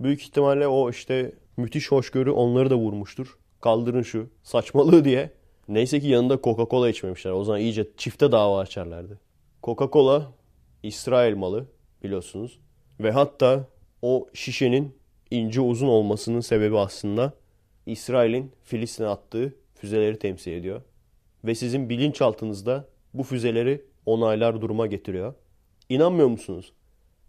Büyük ihtimalle o işte müthiş hoşgörü onları da vurmuştur. Kaldırın şu saçmalığı diye. Neyse ki yanında Coca-Cola içmemişler. O zaman iyice çifte dava açarlardı. Coca-Cola İsrail malı biliyorsunuz. Ve hatta o şişenin ince uzun olmasının sebebi aslında İsrail'in Filistin'e attığı füzeleri temsil ediyor. Ve sizin bilinçaltınızda bu füzeleri onaylar duruma getiriyor. İnanmıyor musunuz?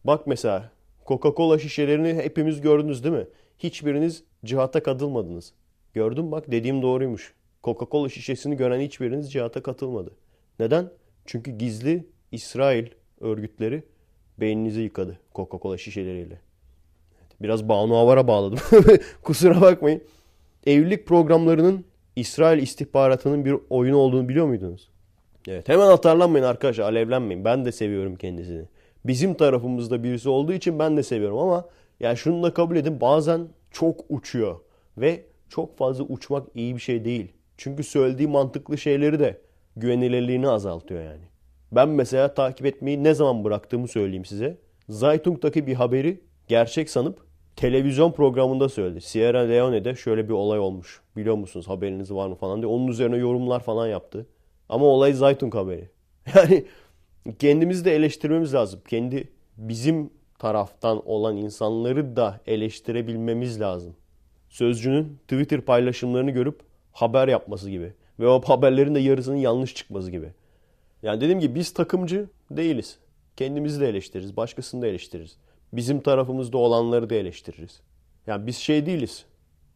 Bak mesela Coca-Cola şişelerini hepimiz gördünüz değil mi? Hiçbiriniz cihata katılmadınız. Gördüm bak dediğim doğruymuş. Coca-Cola şişesini gören hiçbiriniz cihata katılmadı. Neden? Çünkü gizli İsrail örgütleri beyninizi yıkadı Coca-Cola şişeleriyle. Biraz Banu Avar'a bağladım. [laughs] Kusura bakmayın. Evlilik programlarının İsrail istihbaratının bir oyunu olduğunu biliyor muydunuz? Evet hemen atarlanmayın arkadaşlar alevlenmeyin. Ben de seviyorum kendisini. Bizim tarafımızda birisi olduğu için ben de seviyorum ama yani şunu da kabul edin bazen çok uçuyor. Ve çok fazla uçmak iyi bir şey değil. Çünkü söylediği mantıklı şeyleri de güvenilirliğini azaltıyor yani. Ben mesela takip etmeyi ne zaman bıraktığımı söyleyeyim size. Zaytung'daki bir haberi gerçek sanıp televizyon programında söyledi. Sierra Leone'de şöyle bir olay olmuş. Biliyor musunuz haberiniz var mı falan diye. Onun üzerine yorumlar falan yaptı. Ama olay Zaytung haberi. [laughs] Yani kendimizi de eleştirmemiz lazım. Kendi bizim taraftan olan insanları da eleştirebilmemiz lazım. Sözcünün Twitter paylaşımlarını görüp haber yapması gibi. Ve o haberlerin de yarısının yanlış çıkması gibi. Yani dediğim gibi biz takımcı değiliz. Kendimizi de eleştiririz, başkasını da eleştiririz. Bizim tarafımızda olanları da eleştiririz. Yani biz şey değiliz.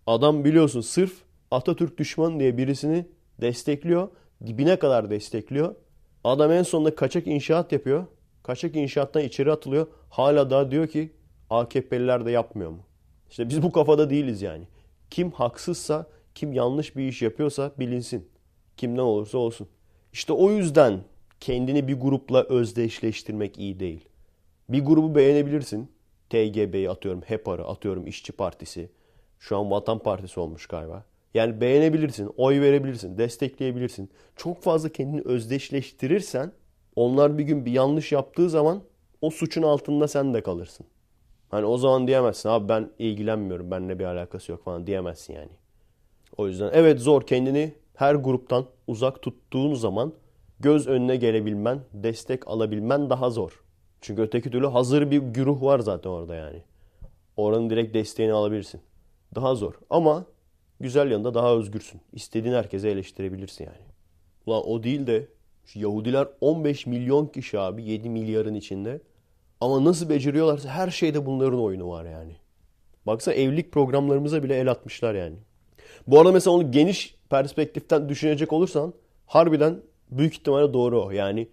Adam biliyorsun sırf Atatürk düşmanı diye birisini destekliyor. Dibine kadar destekliyor. Adam en sonunda kaçak inşaat yapıyor. Kaçak inşaattan içeri atılıyor. Hala daha diyor ki AKP'liler de yapmıyor mu? İşte biz bu kafada değiliz yani. Kim haksızsa, kim yanlış bir iş yapıyorsa bilinsin. Kimden olursa olsun. İşte o yüzden kendini bir grupla özdeşleştirmek iyi değil. Bir grubu beğenebilirsin. TGB'yi atıyorum, HEPAR'ı atıyorum, İşçi Partisi. Şu an Vatan Partisi olmuş galiba. Yani beğenebilirsin, oy verebilirsin, destekleyebilirsin. Çok fazla kendini özdeşleştirirsen onlar bir gün bir yanlış yaptığı zaman o suçun altında sen de kalırsın. Hani o zaman diyemezsin abi ben ilgilenmiyorum, benimle bir alakası yok falan diyemezsin yani. O yüzden evet zor kendini her gruptan uzak tuttuğun zaman göz önüne gelebilmen, destek alabilmen daha zor. Çünkü öteki türlü hazır bir güruh var zaten orada yani. Oranın direkt desteğini alabilirsin. Daha zor ama güzel yanında daha özgürsün. İstediğin herkese eleştirebilirsin yani. Ulan o değil de Yahudiler 15 milyon kişi abi 7 milyarın içinde. Ama nasıl beceriyorlarsa her şeyde bunların oyunu var yani. Baksa evlilik programlarımıza bile el atmışlar yani. Bu arada mesela onu geniş perspektiften düşünecek olursan harbiden büyük ihtimalle doğru o. Yani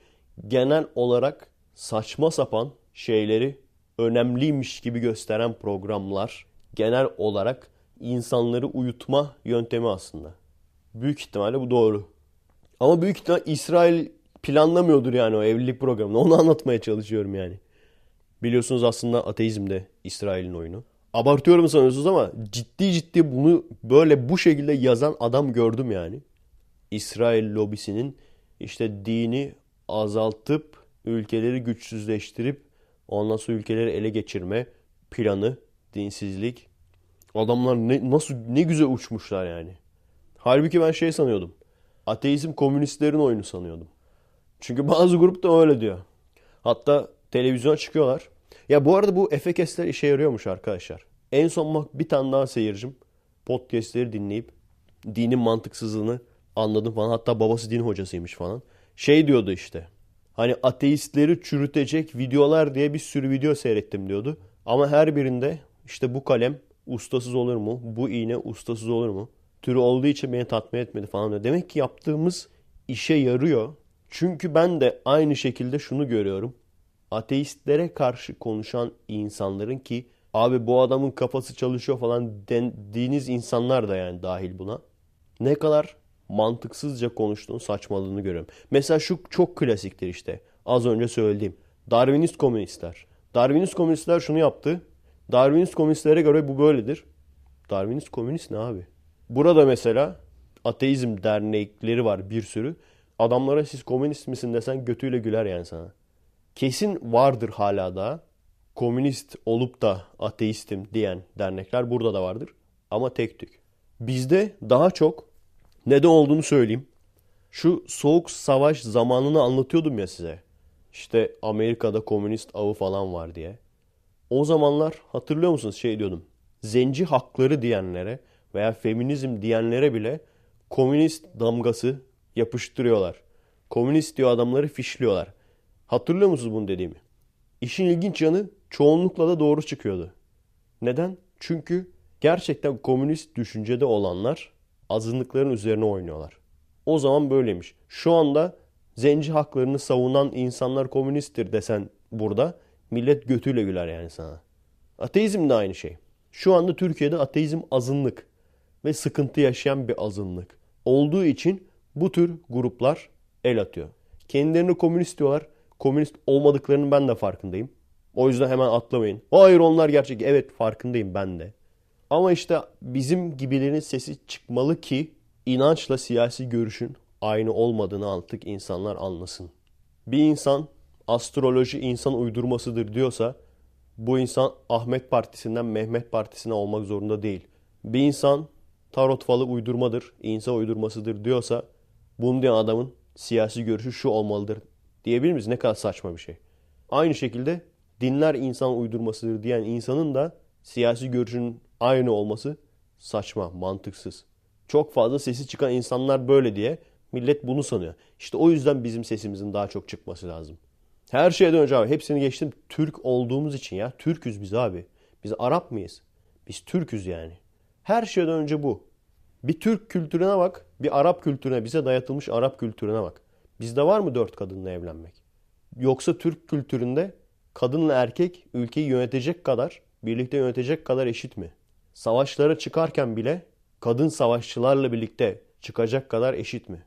genel olarak saçma sapan şeyleri önemliymiş gibi gösteren programlar genel olarak insanları uyutma yöntemi aslında. Büyük ihtimalle bu doğru. Ama büyük ihtimal İsrail planlamıyordur yani o evlilik programını. Onu [laughs] anlatmaya çalışıyorum yani. Biliyorsunuz aslında ateizm de İsrail'in oyunu. Abartıyorum sanıyorsunuz ama ciddi ciddi bunu böyle bu şekilde yazan adam gördüm yani. İsrail lobisinin işte dini azaltıp ülkeleri güçsüzleştirip ondan sonra ülkeleri ele geçirme planı, dinsizlik. Adamlar ne, nasıl ne güzel uçmuşlar yani. Halbuki ben şey sanıyordum. Ateizm komünistlerin oyunu sanıyordum. Çünkü [laughs] bazı grup da öyle diyor. Hatta televizyona çıkıyorlar. Ya bu arada bu efekesler işe yarıyormuş arkadaşlar. En son bak bir tane daha seyircim podcastleri dinleyip dinin mantıksızlığını anladım falan. Hatta babası din hocasıymış falan. Şey diyordu işte. Hani ateistleri çürütecek videolar diye bir sürü video seyrettim diyordu. Ama her birinde işte bu kalem ustasız olur mu? Bu iğne ustasız olur mu? Türü olduğu için beni tatmin etmedi falan diyor. Demek ki yaptığımız işe yarıyor. Çünkü ben de aynı şekilde şunu görüyorum. Ateistlere karşı konuşan insanların ki abi bu adamın kafası çalışıyor falan dendiğiniz insanlar da yani dahil buna. Ne kadar mantıksızca konuştuğun saçmalığını görüyorum. Mesela şu çok klasiktir işte. Az önce söylediğim. Darwinist komünistler. Darwinist komünistler şunu yaptı. Darwinist komünistlere göre bu böyledir. Darwinist komünist ne abi? Burada mesela ateizm dernekleri var bir sürü. Adamlara siz komünist misin desen götüyle güler yani sana. Kesin vardır hala da komünist olup da ateistim diyen dernekler burada da vardır. Ama tek tük. Bizde daha çok neden olduğunu söyleyeyim. Şu soğuk savaş zamanını anlatıyordum ya size. İşte Amerika'da komünist avı falan var diye. O zamanlar hatırlıyor musunuz şey diyordum. Zenci hakları diyenlere veya feminizm diyenlere bile komünist damgası yapıştırıyorlar. Komünist diyor adamları fişliyorlar. Hatırlıyor musunuz bunu dediğimi? İşin ilginç yanı çoğunlukla da doğru çıkıyordu. Neden? Çünkü gerçekten komünist düşüncede olanlar azınlıkların üzerine oynuyorlar. O zaman böyleymiş. Şu anda zenci haklarını savunan insanlar komünisttir desen burada millet götüyle güler yani sana. Ateizm de aynı şey. Şu anda Türkiye'de ateizm azınlık ve sıkıntı yaşayan bir azınlık. Olduğu için bu tür gruplar el atıyor. Kendilerini komünist diyorlar. Komünist olmadıklarının ben de farkındayım. O yüzden hemen atlamayın. Hayır onlar gerçek. Evet farkındayım ben de. Ama işte bizim gibilerin sesi çıkmalı ki inançla siyasi görüşün aynı olmadığını artık insanlar anlasın. Bir insan astroloji insan uydurmasıdır diyorsa bu insan Ahmet Partisi'nden Mehmet Partisi'ne olmak zorunda değil. Bir insan tarot falı uydurmadır, insan uydurmasıdır diyorsa bunu diyen adamın siyasi görüşü şu olmalıdır diyebilir miyiz? Ne kadar saçma bir şey. Aynı şekilde dinler insan uydurmasıdır diyen insanın da siyasi görüşünün aynı olması saçma, mantıksız. Çok fazla sesi çıkan insanlar böyle diye millet bunu sanıyor. İşte o yüzden bizim sesimizin daha çok çıkması lazım. Her şeyden önce abi hepsini geçtim Türk olduğumuz için ya. Türküz biz abi. Biz Arap mıyız? Biz Türküz yani. Her şeyden önce bu. Bir Türk kültürüne bak, bir Arap kültürüne, bize dayatılmış Arap kültürüne bak. Bizde var mı dört kadınla evlenmek? Yoksa Türk kültüründe kadınla erkek ülkeyi yönetecek kadar, birlikte yönetecek kadar eşit mi? Savaşlara çıkarken bile kadın savaşçılarla birlikte çıkacak kadar eşit mi?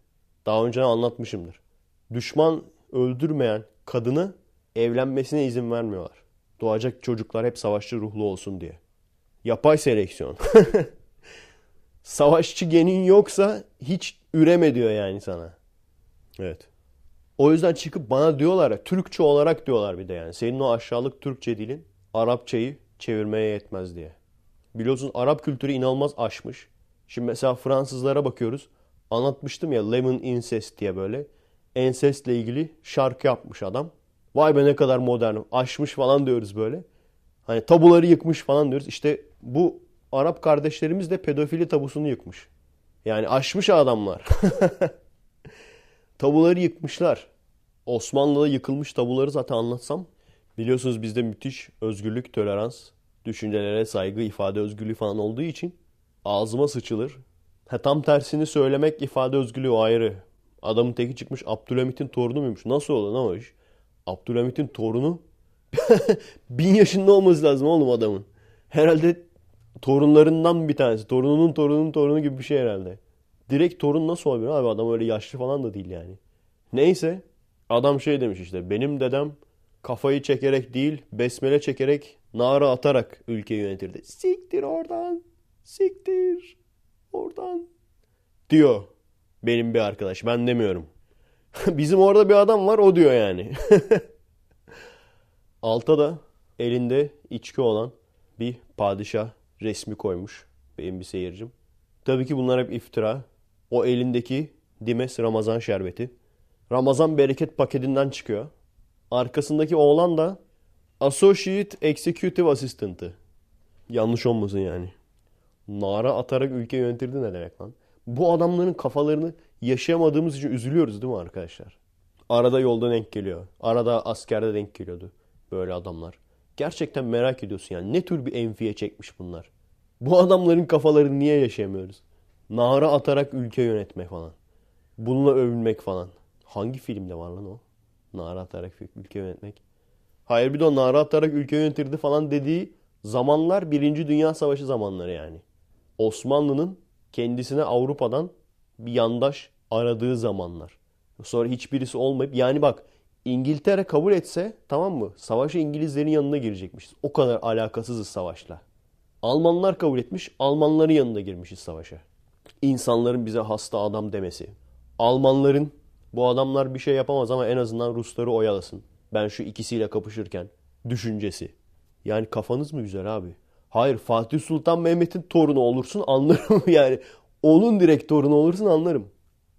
Daha önce anlatmışımdır. Düşman öldürmeyen kadını evlenmesine izin vermiyorlar. Doğacak çocuklar hep savaşçı ruhlu olsun diye. Yapay seleksiyon. [laughs] Savaşçı genin yoksa hiç üreme diyor yani sana. Evet. O yüzden çıkıp bana diyorlar ya Türkçe olarak diyorlar bir de yani. Senin o aşağılık Türkçe dilin Arapçayı çevirmeye yetmez diye. Biliyorsun Arap kültürü inanılmaz aşmış. Şimdi mesela Fransızlara bakıyoruz. Anlatmıştım ya Lemon Incest diye böyle. Ensestle ilgili şarkı yapmış adam. Vay be ne kadar modern. Aşmış falan diyoruz böyle. Hani tabuları yıkmış falan diyoruz. İşte bu Arap kardeşlerimiz de pedofili tabusunu yıkmış. Yani aşmış adamlar. [laughs] tabuları yıkmışlar. Osmanlı'da yıkılmış tabuları zaten anlatsam. Biliyorsunuz bizde müthiş özgürlük, tolerans, düşüncelere saygı, ifade özgürlüğü falan olduğu için ağzıma sıçılır. Ha, tam tersini söylemek ifade özgürlüğü ayrı. Adamın teki çıkmış Abdülhamit'in torunu muymuş? Nasıl olur lan o iş? Abdülhamit'in torunu [laughs] bin yaşında olması lazım oğlum adamın. Herhalde torunlarından bir tanesi. Torununun torununun torunu gibi bir şey herhalde. Direkt torun nasıl olabilir abi? Adam öyle yaşlı falan da değil yani. Neyse adam şey demiş işte benim dedem kafayı çekerek değil besmele çekerek nara atarak ülkeyi yönetirdi. Siktir oradan. Siktir. Oradan. Diyor benim bir arkadaş. Ben demiyorum. [laughs] Bizim orada bir adam var o diyor yani. [laughs] Alta da elinde içki olan bir padişah resmi koymuş benim bir seyircim. Tabii ki bunlar hep iftira. O elindeki Dimes Ramazan şerbeti. Ramazan bereket paketinden çıkıyor. Arkasındaki oğlan da Associate Executive Assistant'ı. Yanlış olmasın yani. Nara atarak ülke yönetirdi ne demek lan? Bu adamların kafalarını yaşayamadığımız için üzülüyoruz değil mi arkadaşlar? Arada yolda denk geliyor. Arada askerde denk geliyordu böyle adamlar. Gerçekten merak ediyorsun yani ne tür bir enfiye çekmiş bunlar. Bu adamların kafalarını niye yaşayamıyoruz? Nara atarak ülke yönetme falan. Bununla övünmek falan. Hangi filmde var lan o? Nara atarak ülke yönetmek. Hayır bir de o nara atarak ülke yönetirdi falan dediği zamanlar Birinci Dünya Savaşı zamanları yani. Osmanlı'nın kendisine Avrupa'dan bir yandaş aradığı zamanlar. Sonra hiçbirisi olmayıp yani bak İngiltere kabul etse tamam mı? Savaşa İngilizlerin yanına girecekmişiz. O kadar alakasızız savaşla. Almanlar kabul etmiş, Almanların yanına girmişiz savaşa. İnsanların bize hasta adam demesi. Almanların bu adamlar bir şey yapamaz ama en azından Rusları oyalasın. Ben şu ikisiyle kapışırken düşüncesi. Yani kafanız mı güzel abi? Hayır Fatih Sultan Mehmet'in torunu olursun anlarım [laughs] yani. Onun direkt torunu olursun anlarım.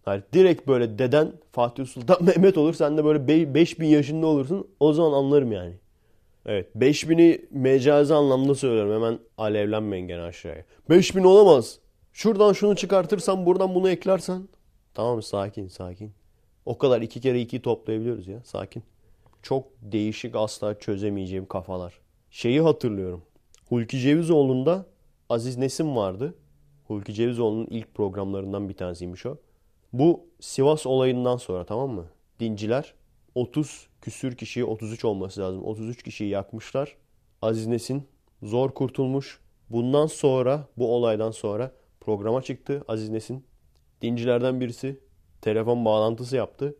Yani direkt böyle deden Fatih Sultan [laughs] Mehmet olur sen de böyle 5000 yaşında olursun o zaman anlarım yani. Evet 5000'i mecazi anlamda söylüyorum hemen alevlenmeyin gene aşağıya. 5000 olamaz. Şuradan şunu çıkartırsan buradan bunu eklersen. Tamam sakin sakin. O kadar iki kere iki toplayabiliyoruz ya sakin. Çok değişik asla çözemeyeceğim kafalar. Şeyi hatırlıyorum. Hulki Cevizoğlu'nda Aziz Nesin vardı. Hulki Cevizoğlu'nun ilk programlarından bir tanesiymiş o. Bu Sivas olayından sonra tamam mı? Dinciler 30 küsür kişiyi 33 olması lazım. 33 kişiyi yakmışlar. Aziz Nesin zor kurtulmuş. Bundan sonra bu olaydan sonra programa çıktı Aziz Nesin. Dincilerden birisi telefon bağlantısı yaptı.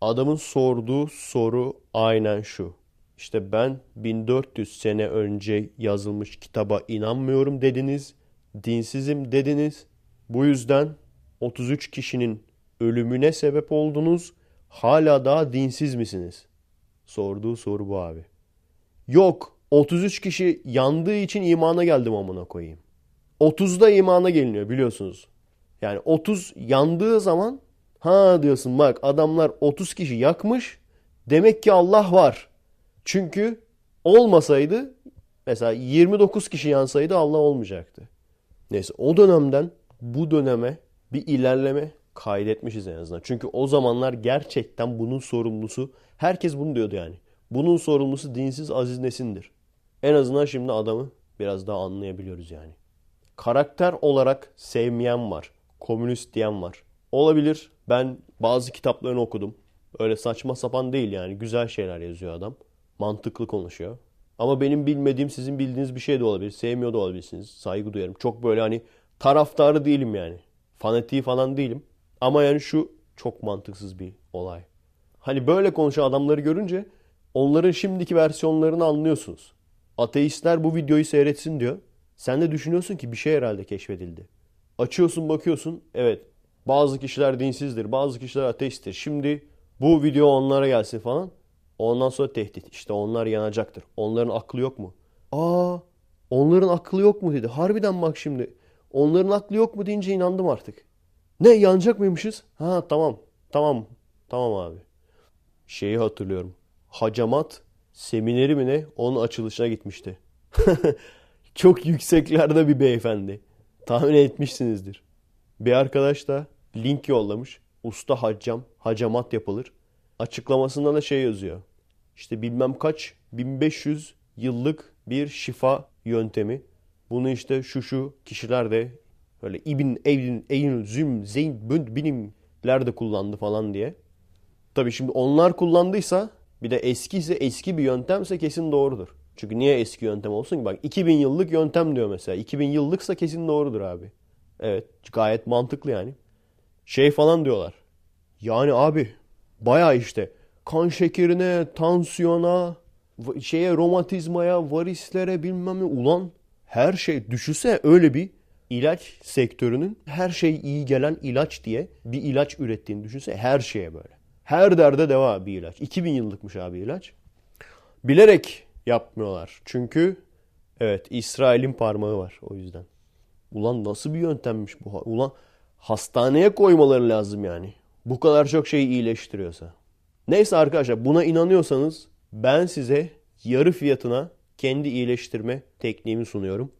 Adamın sorduğu soru aynen şu. İşte ben 1400 sene önce yazılmış kitaba inanmıyorum dediniz. Dinsizim dediniz. Bu yüzden 33 kişinin ölümüne sebep oldunuz. Hala daha dinsiz misiniz? Sorduğu soru bu abi. Yok 33 kişi yandığı için imana geldim amına koyayım. 30'da imana geliniyor biliyorsunuz. Yani 30 yandığı zaman ha diyorsun bak adamlar 30 kişi yakmış. Demek ki Allah var. Çünkü olmasaydı mesela 29 kişi yansaydı Allah olmayacaktı. Neyse o dönemden bu döneme bir ilerleme kaydetmişiz en azından. Çünkü o zamanlar gerçekten bunun sorumlusu herkes bunu diyordu yani. Bunun sorumlusu dinsiz Aziz Nesin'dir. En azından şimdi adamı biraz daha anlayabiliyoruz yani. Karakter olarak sevmeyen var. Komünist diyen var. Olabilir. Ben bazı kitaplarını okudum. Öyle saçma sapan değil yani. Güzel şeyler yazıyor adam. Mantıklı konuşuyor. Ama benim bilmediğim sizin bildiğiniz bir şey de olabilir. Sevmiyor da olabilirsiniz. Saygı duyarım. Çok böyle hani taraftarı değilim yani. Fanatiği falan değilim. Ama yani şu çok mantıksız bir olay. Hani böyle konuşan adamları görünce onların şimdiki versiyonlarını anlıyorsunuz. Ateistler bu videoyu seyretsin diyor. Sen de düşünüyorsun ki bir şey herhalde keşfedildi. Açıyorsun bakıyorsun evet bazı kişiler dinsizdir bazı kişiler ateisttir. Şimdi bu video onlara gelsin falan. Ondan sonra tehdit. İşte onlar yanacaktır. Onların aklı yok mu? Aa onların aklı yok mu dedi. Harbiden bak şimdi. Onların aklı yok mu deyince inandım artık. Ne yanacak mıymışız? Ha tamam. Tamam. Tamam abi. Şeyi hatırlıyorum. Hacamat semineri mi ne? Onun açılışına gitmişti. [laughs] Çok yükseklerde bir beyefendi. Tahmin etmişsinizdir. Bir arkadaş da link yollamış. Usta haccam, hacamat yapılır. Açıklamasında da şey yazıyor. İşte bilmem kaç 1500 yıllık bir şifa yöntemi. Bunu işte şu şu kişiler de böyle İbn Eyn, Eyn, Züm, Zeyn, Bünd bilimler de kullandı falan diye. Tabii şimdi onlar kullandıysa bir de eski ise eski bir yöntemse kesin doğrudur. Çünkü niye eski yöntem olsun ki? Bak 2000 yıllık yöntem diyor mesela. 2000 yıllıksa kesin doğrudur abi. Evet gayet mantıklı yani. Şey falan diyorlar. Yani abi baya işte kan şekerine, tansiyona, şeye romatizmaya, varislere bilmem ne ulan her şey düşüse öyle bir ilaç sektörünün her şey iyi gelen ilaç diye bir ilaç ürettiğini düşünse her şeye böyle. Her derde deva bir ilaç. 2000 yıllıkmış abi ilaç. Bilerek yapmıyorlar. Çünkü evet İsrail'in parmağı var o yüzden. Ulan nasıl bir yöntemmiş bu? Ulan hastaneye koymaları lazım yani. Bu kadar çok şey iyileştiriyorsa. Neyse arkadaşlar buna inanıyorsanız ben size yarı fiyatına kendi iyileştirme tekniğimi sunuyorum.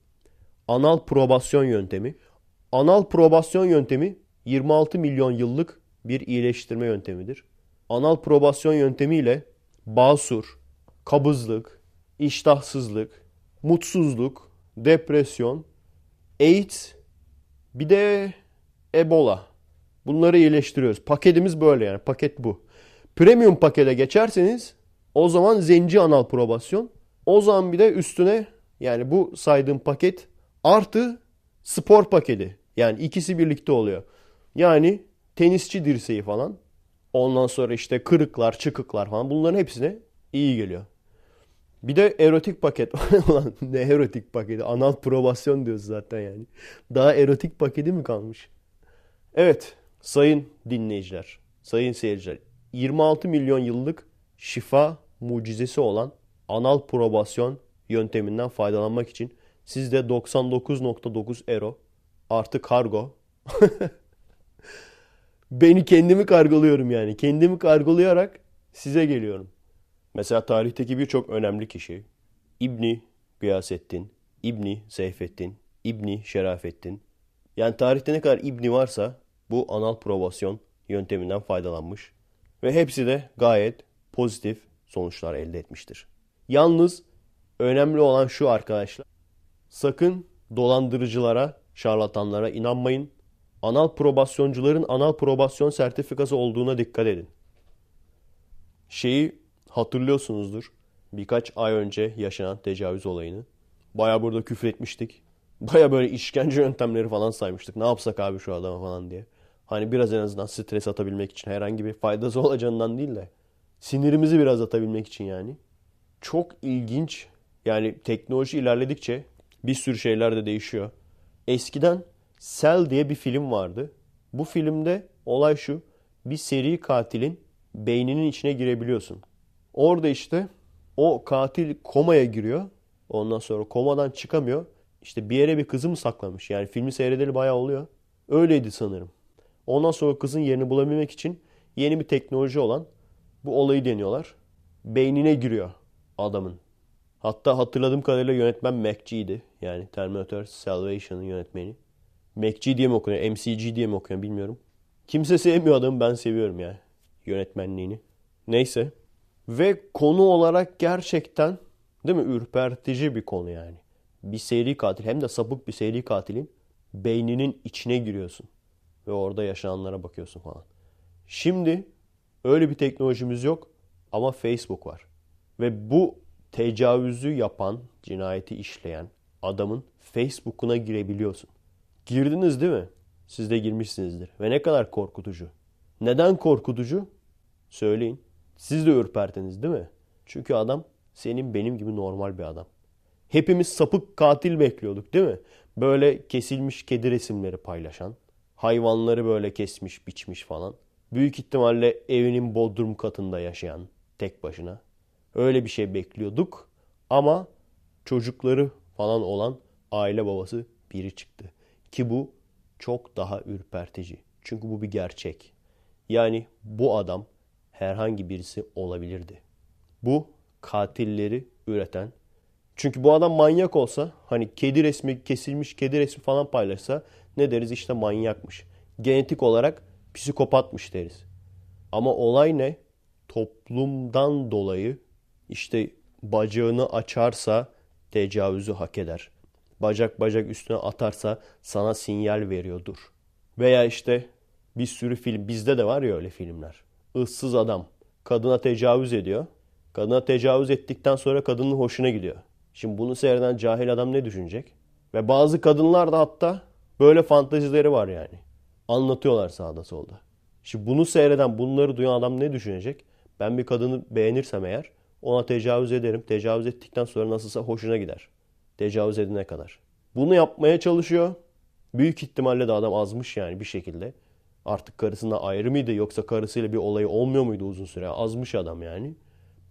Anal probasyon yöntemi. Anal probasyon yöntemi 26 milyon yıllık bir iyileştirme yöntemidir. Anal probasyon yöntemiyle basur, kabızlık, iştahsızlık, mutsuzluk, depresyon, AIDS, bir de Ebola. Bunları iyileştiriyoruz. Paketimiz böyle yani. Paket bu. Premium pakete geçerseniz o zaman zenci anal probasyon. O zaman bir de üstüne yani bu saydığım paket artı spor paketi. Yani ikisi birlikte oluyor. Yani tenisçi dirseği falan. Ondan sonra işte kırıklar, çıkıklar falan bunların hepsine iyi geliyor. Bir de erotik paket. [laughs] Ulan ne erotik paketi? Anal probasyon diyoruz zaten yani. Daha erotik paketi mi kalmış? Evet sayın dinleyiciler, sayın seyirciler. 26 milyon yıllık şifa mucizesi olan anal probasyon yönteminden faydalanmak için sizde 99.9 euro artı kargo. [laughs] Beni kendimi kargoluyorum yani. Kendimi kargolayarak size geliyorum. Mesela tarihteki birçok önemli kişi İbni Gıyasettin, İbni Seyfettin, İbni Şerafettin. Yani tarihte ne kadar İbni varsa bu anal probasyon yönteminden faydalanmış. Ve hepsi de gayet pozitif sonuçlar elde etmiştir. Yalnız önemli olan şu arkadaşlar. Sakın dolandırıcılara, şarlatanlara inanmayın. Anal probasyoncuların anal probasyon sertifikası olduğuna dikkat edin. Şeyi hatırlıyorsunuzdur. Birkaç ay önce yaşanan tecavüz olayını. Baya burada küfür etmiştik. Baya böyle işkence yöntemleri falan saymıştık. Ne yapsak abi şu adama falan diye. Hani biraz en azından stres atabilmek için herhangi bir faydası [laughs] olacağından değil de sinirimizi biraz atabilmek için yani. Çok ilginç. Yani teknoloji ilerledikçe bir sürü şeyler de değişiyor. Eskiden Cell diye bir film vardı. Bu filmde olay şu. Bir seri katilin beyninin içine girebiliyorsun. Orada işte o katil komaya giriyor. Ondan sonra komadan çıkamıyor. İşte bir yere bir kızı mı saklamış? Yani filmi seyredeli bayağı oluyor. Öyleydi sanırım. Ondan sonra kızın yerini bulabilmek için yeni bir teknoloji olan bu olayı deniyorlar. Beynine giriyor adamın. Hatta hatırladığım kadarıyla yönetmen McG'ydi. Yani Terminator Salvation'ın yönetmeni. McG diye mi okunuyor, MCG diye mi okunuyor bilmiyorum. Kimse sevmiyor adamı ben seviyorum yani yönetmenliğini. Neyse. Ve konu olarak gerçekten değil mi ürpertici bir konu yani. Bir seri katil hem de sapık bir seri katilin beyninin içine giriyorsun. Ve orada yaşananlara bakıyorsun falan. Şimdi öyle bir teknolojimiz yok ama Facebook var. Ve bu tecavüzü yapan, cinayeti işleyen adamın Facebook'una girebiliyorsun. Girdiniz değil mi? Siz de girmişsinizdir. Ve ne kadar korkutucu. Neden korkutucu? Söyleyin. Siz de ürpertiniz değil mi? Çünkü adam senin benim gibi normal bir adam. Hepimiz sapık katil bekliyorduk değil mi? Böyle kesilmiş kedi resimleri paylaşan, hayvanları böyle kesmiş, biçmiş falan. Büyük ihtimalle evinin bodrum katında yaşayan tek başına. Öyle bir şey bekliyorduk ama çocukları falan olan aile babası biri çıktı. Ki bu çok daha ürpertici. Çünkü bu bir gerçek. Yani bu adam herhangi birisi olabilirdi. Bu katilleri üreten. Çünkü bu adam manyak olsa hani kedi resmi kesilmiş kedi resmi falan paylaşsa ne deriz işte manyakmış. Genetik olarak psikopatmış deriz. Ama olay ne? Toplumdan dolayı işte bacağını açarsa tecavüzü hak eder. Bacak bacak üstüne atarsa sana sinyal veriyordur. Veya işte bir sürü film bizde de var ya öyle filmler. Issız adam kadına tecavüz ediyor. Kadına tecavüz ettikten sonra kadının hoşuna gidiyor. Şimdi bunu seyreden cahil adam ne düşünecek? Ve bazı kadınlar da hatta böyle fantazileri var yani. Anlatıyorlar sağda solda. Şimdi bunu seyreden, bunları duyan adam ne düşünecek? Ben bir kadını beğenirsem eğer ona tecavüz ederim. Tecavüz ettikten sonra nasılsa hoşuna gider. Tecavüz edene kadar. Bunu yapmaya çalışıyor. Büyük ihtimalle de adam azmış yani bir şekilde. Artık karısından ayrı mıydı yoksa karısıyla bir olayı olmuyor muydu uzun süre? Azmış adam yani.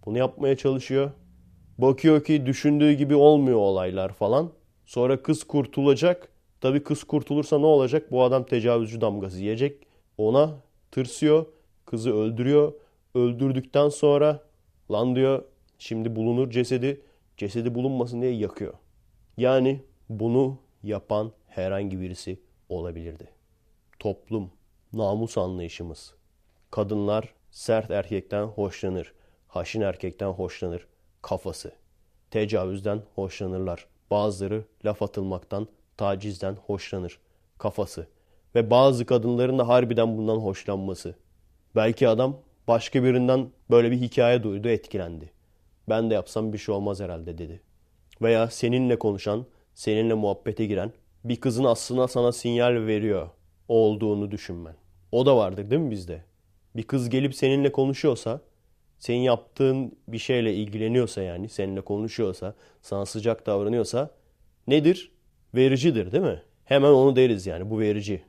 Bunu yapmaya çalışıyor. Bakıyor ki düşündüğü gibi olmuyor olaylar falan. Sonra kız kurtulacak. Tabii kız kurtulursa ne olacak? Bu adam tecavüzcü damgası yiyecek. Ona tırsıyor. Kızı öldürüyor. Öldürdükten sonra lan diyor şimdi bulunur cesedi. Cesedi bulunmasın diye yakıyor. Yani bunu yapan herhangi birisi olabilirdi. Toplum, namus anlayışımız. Kadınlar sert erkekten hoşlanır. Haşin erkekten hoşlanır. Kafası. Tecavüzden hoşlanırlar. Bazıları laf atılmaktan, tacizden hoşlanır. Kafası. Ve bazı kadınların da harbiden bundan hoşlanması. Belki adam başka birinden böyle bir hikaye duydu, etkilendi. Ben de yapsam bir şey olmaz herhalde dedi. Veya seninle konuşan, seninle muhabbete giren bir kızın aslında sana sinyal veriyor olduğunu düşünmen. O da vardır değil mi bizde? Bir kız gelip seninle konuşuyorsa, senin yaptığın bir şeyle ilgileniyorsa yani, seninle konuşuyorsa, sana sıcak davranıyorsa nedir? Vericidir değil mi? Hemen onu deriz yani bu verici.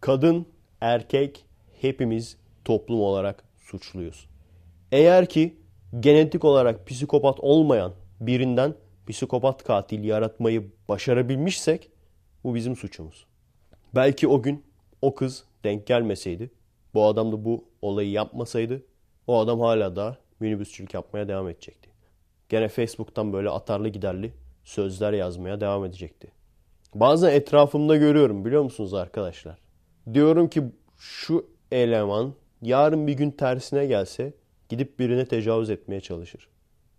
Kadın, erkek hepimiz toplum olarak suçluyuz. Eğer ki genetik olarak psikopat olmayan birinden psikopat katil yaratmayı başarabilmişsek bu bizim suçumuz. Belki o gün o kız denk gelmeseydi, bu adam da bu olayı yapmasaydı o adam hala da minibüsçülük yapmaya devam edecekti. Gene Facebook'tan böyle atarlı giderli sözler yazmaya devam edecekti. Bazen etrafımda görüyorum biliyor musunuz arkadaşlar? Diyorum ki şu eleman yarın bir gün tersine gelse gidip birine tecavüz etmeye çalışır.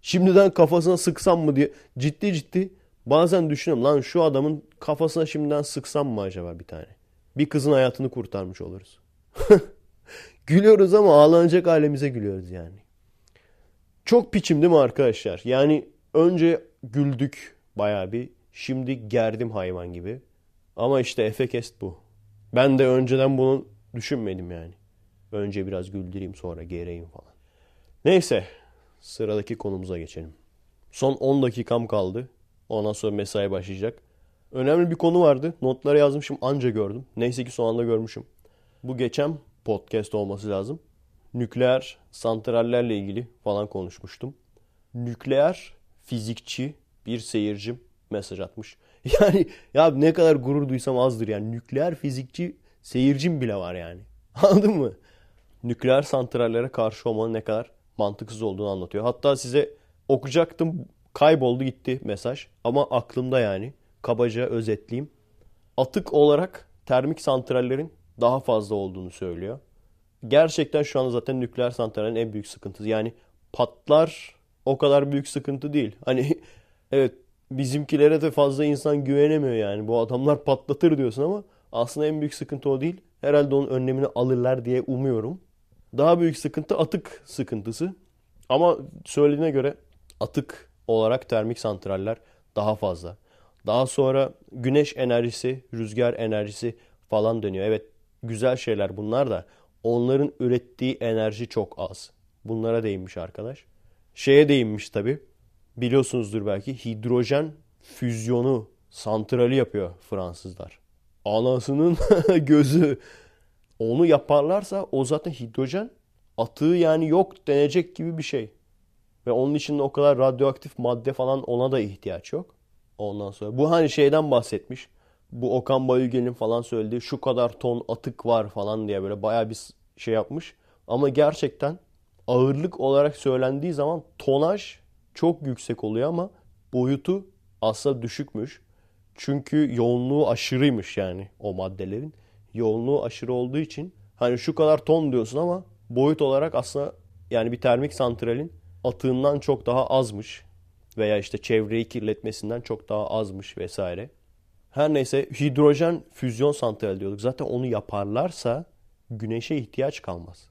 Şimdiden kafasına sıksam mı diye ciddi ciddi bazen düşünüyorum. Lan şu adamın kafasına şimdiden sıksam mı acaba bir tane? Bir kızın hayatını kurtarmış oluruz. [laughs] gülüyoruz ama ağlanacak halimize gülüyoruz yani. Çok piçim değil mi arkadaşlar? Yani önce güldük bayağı bir. Şimdi gerdim hayvan gibi. Ama işte efekest bu. Ben de önceden bunu düşünmedim yani. Önce biraz güldüreyim sonra gereyim falan. Neyse sıradaki konumuza geçelim. Son 10 dakikam kaldı. Ondan sonra mesai başlayacak. Önemli bir konu vardı. Notlara yazmışım anca gördüm. Neyse ki son anda görmüşüm. Bu geçen podcast olması lazım. Nükleer santrallerle ilgili falan konuşmuştum. Nükleer fizikçi bir seyircim mesaj atmış. [laughs] Yani ya ne kadar gurur duysam azdır yani. Nükleer fizikçi seyircim bile var yani. [laughs] Anladın mı? Nükleer santrallere karşı olmanın ne kadar mantıksız olduğunu anlatıyor. Hatta size okuyacaktım kayboldu gitti mesaj ama aklımda yani kabaca özetleyeyim. Atık olarak termik santrallerin daha fazla olduğunu söylüyor. Gerçekten şu anda zaten nükleer santrallerin en büyük sıkıntısı. Yani Patlar o kadar büyük sıkıntı değil. Hani [laughs] evet bizimkilere de fazla insan güvenemiyor yani. Bu adamlar patlatır diyorsun ama aslında en büyük sıkıntı o değil. Herhalde onun önlemini alırlar diye umuyorum. Daha büyük sıkıntı atık sıkıntısı. Ama söylediğine göre atık olarak termik santraller daha fazla. Daha sonra güneş enerjisi, rüzgar enerjisi falan dönüyor. Evet güzel şeyler bunlar da onların ürettiği enerji çok az. Bunlara değinmiş arkadaş. Şeye değinmiş tabi. Biliyorsunuzdur belki hidrojen füzyonu santrali yapıyor Fransızlar. Anasının [laughs] gözü. Onu yaparlarsa o zaten hidrojen atığı yani yok denecek gibi bir şey. Ve onun içinde o kadar radyoaktif madde falan ona da ihtiyaç yok. Ondan sonra bu hani şeyden bahsetmiş. Bu Okan Bayülgen'in falan söylediği şu kadar ton atık var falan diye böyle baya bir şey yapmış. Ama gerçekten ağırlık olarak söylendiği zaman tonaj çok yüksek oluyor ama boyutu aslında düşükmüş. Çünkü yoğunluğu aşırıymış yani o maddelerin. Yoğunluğu aşırı olduğu için hani şu kadar ton diyorsun ama boyut olarak aslında yani bir termik santralin atığından çok daha azmış veya işte çevreyi kirletmesinden çok daha azmış vesaire. Her neyse hidrojen füzyon santrali diyorduk. Zaten onu yaparlarsa güneşe ihtiyaç kalmaz.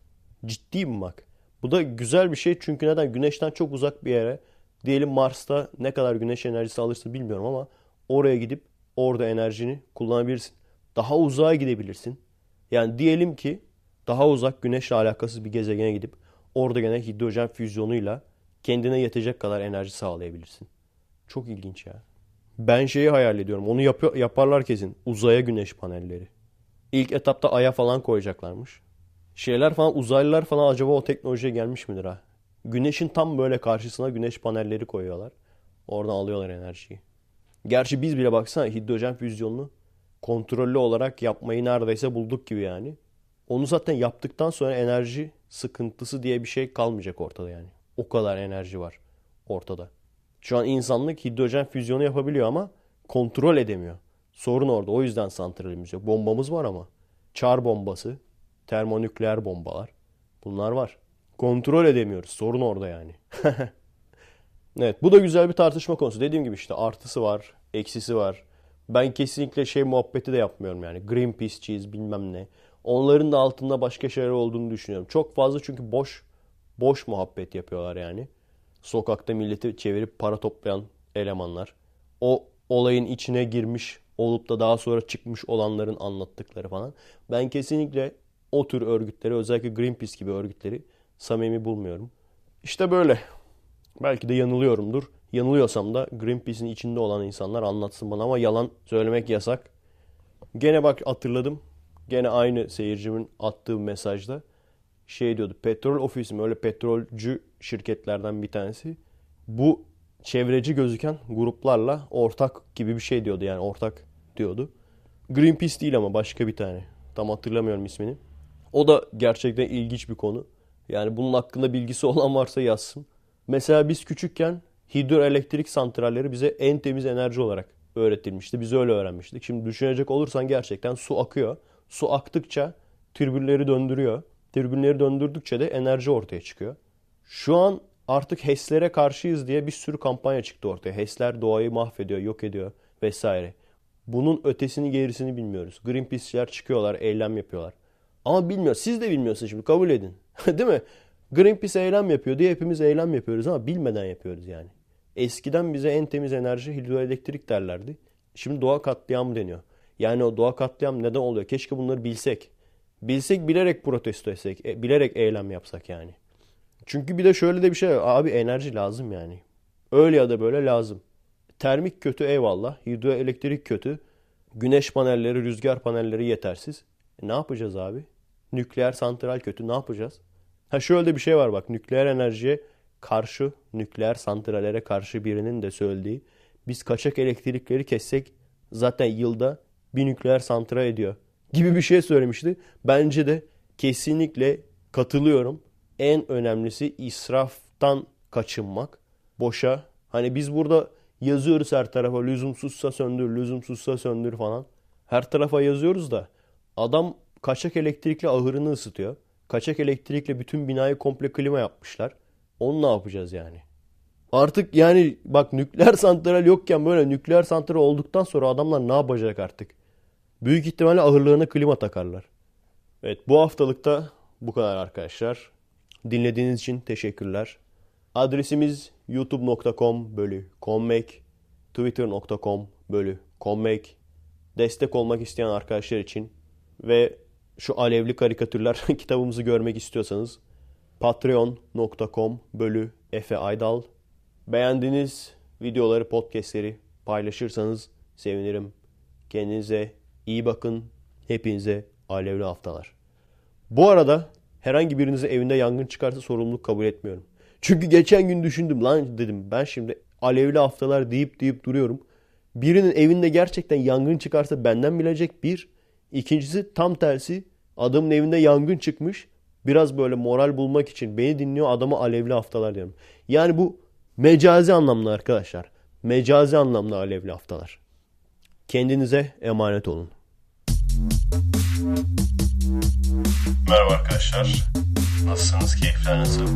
Ciddiyim bak. Bu da güzel bir şey çünkü neden? Güneşten çok uzak bir yere diyelim Mars'ta ne kadar güneş enerjisi alırsın bilmiyorum ama oraya gidip orada enerjini kullanabilirsin. Daha uzağa gidebilirsin. Yani diyelim ki daha uzak güneşle alakasız bir gezegene gidip orada gene hidrojen füzyonuyla kendine yetecek kadar enerji sağlayabilirsin. Çok ilginç ya. Ben şeyi hayal ediyorum. Onu yap yaparlar kesin. Uzaya güneş panelleri. İlk etapta Ay'a falan koyacaklarmış. Şeyler falan uzaylılar falan acaba o teknolojiye gelmiş midir ha? Güneşin tam böyle karşısına güneş panelleri koyuyorlar. Oradan alıyorlar enerjiyi. Gerçi biz bile baksana hidrojen füzyonunu kontrollü olarak yapmayı neredeyse bulduk gibi yani. Onu zaten yaptıktan sonra enerji sıkıntısı diye bir şey kalmayacak ortada yani. O kadar enerji var ortada. Şu an insanlık hidrojen füzyonu yapabiliyor ama kontrol edemiyor. Sorun orada. O yüzden santralimiz yok. Bombamız var ama. Çar bombası, termonükleer bombalar. Bunlar var. Kontrol edemiyoruz. Sorun orada yani. [laughs] evet bu da güzel bir tartışma konusu. Dediğim gibi işte artısı var, eksisi var. Ben kesinlikle şey muhabbeti de yapmıyorum yani. Greenpeace'ciyiz bilmem ne. Onların da altında başka şeyler olduğunu düşünüyorum. Çok fazla çünkü boş boş muhabbet yapıyorlar yani. Sokakta milleti çevirip para toplayan elemanlar. O olayın içine girmiş olup da daha sonra çıkmış olanların anlattıkları falan. Ben kesinlikle o tür örgütleri özellikle Greenpeace gibi örgütleri samimi bulmuyorum. İşte böyle. Belki de yanılıyorumdur. Yanılıyorsam da Greenpeace'in içinde olan insanlar anlatsın bana ama yalan söylemek yasak. Gene bak hatırladım. Gene aynı seyircimin attığı mesajda şey diyordu. Petrol ofisi mi öyle petrolcü şirketlerden bir tanesi. Bu çevreci gözüken gruplarla ortak gibi bir şey diyordu yani ortak diyordu. Greenpeace değil ama başka bir tane. Tam hatırlamıyorum ismini. O da gerçekten ilginç bir konu. Yani bunun hakkında bilgisi [laughs] olan varsa yazsın. Mesela biz küçükken hidroelektrik santralleri bize en temiz enerji olarak öğretilmişti. Biz öyle öğrenmiştik. Şimdi düşünecek olursan gerçekten su akıyor. Su aktıkça türbülleri döndürüyor. Türbünleri döndürdükçe de enerji ortaya çıkıyor. Şu an artık HES'lere karşıyız diye bir sürü kampanya çıktı ortaya. HES'ler doğayı mahvediyor, yok ediyor vesaire. Bunun ötesini gerisini bilmiyoruz. Greenpeace'ler çıkıyorlar, eylem yapıyorlar. Ama bilmiyor. Siz de bilmiyorsunuz şimdi kabul edin. [laughs] Değil mi? Greenpeace eylem yapıyor diye hepimiz eylem yapıyoruz ama bilmeden yapıyoruz yani. Eskiden bize en temiz enerji hidroelektrik derlerdi. Şimdi doğa katliamı deniyor. Yani o doğa katliam neden oluyor? Keşke bunları bilsek. Bilsek bilerek protesto etsek, e, bilerek eylem yapsak yani. Çünkü bir de şöyle de bir şey var. Abi enerji lazım yani. Öyle ya da böyle lazım. Termik kötü eyvallah. Hidroelektrik kötü. Güneş panelleri, rüzgar panelleri yetersiz. E ne yapacağız abi? Nükleer santral kötü. Ne yapacağız? Ha şöyle bir şey var bak. Nükleer enerjiye karşı, nükleer santrallere karşı birinin de söylediği. Biz kaçak elektrikleri kessek zaten yılda bir nükleer santral ediyor gibi bir şey söylemişti. Bence de kesinlikle katılıyorum. En önemlisi israftan kaçınmak. Boşa. Hani biz burada yazıyoruz her tarafa lüzumsuzsa söndür, lüzumsuzsa söndür falan. Her tarafa yazıyoruz da adam kaçak elektrikle ahırını ısıtıyor. Kaçak elektrikle bütün binayı komple klima yapmışlar. Onu ne yapacağız yani? Artık yani bak nükleer [laughs] santral yokken böyle nükleer santral olduktan sonra adamlar ne yapacak artık? Büyük ihtimalle ahırlarına klima takarlar. Evet bu haftalıkta bu kadar arkadaşlar. Dinlediğiniz için teşekkürler. Adresimiz youtube.com bölü kommek, twitter.com bölü kommek. Destek olmak isteyen arkadaşlar için ve şu alevli karikatürler [laughs] kitabımızı görmek istiyorsanız patreon.com bölü Efe Aydal. Beğendiğiniz videoları, podcastleri paylaşırsanız sevinirim. Kendinize iyi bakın. Hepinize alevli haftalar. Bu arada herhangi birinize evinde yangın çıkarsa sorumluluk kabul etmiyorum. Çünkü geçen gün düşündüm lan dedim ben şimdi alevli haftalar deyip deyip duruyorum. Birinin evinde gerçekten yangın çıkarsa benden bilecek bir. İkincisi tam tersi adamın evinde yangın çıkmış. Biraz böyle moral bulmak için beni dinliyor adamı alevli haftalar diyorum. Yani bu mecazi anlamda arkadaşlar. Mecazi anlamda alevli haftalar. Kendinize emanet olun. Merhaba arkadaşlar. Nasılsınız? Keyifler nasıl?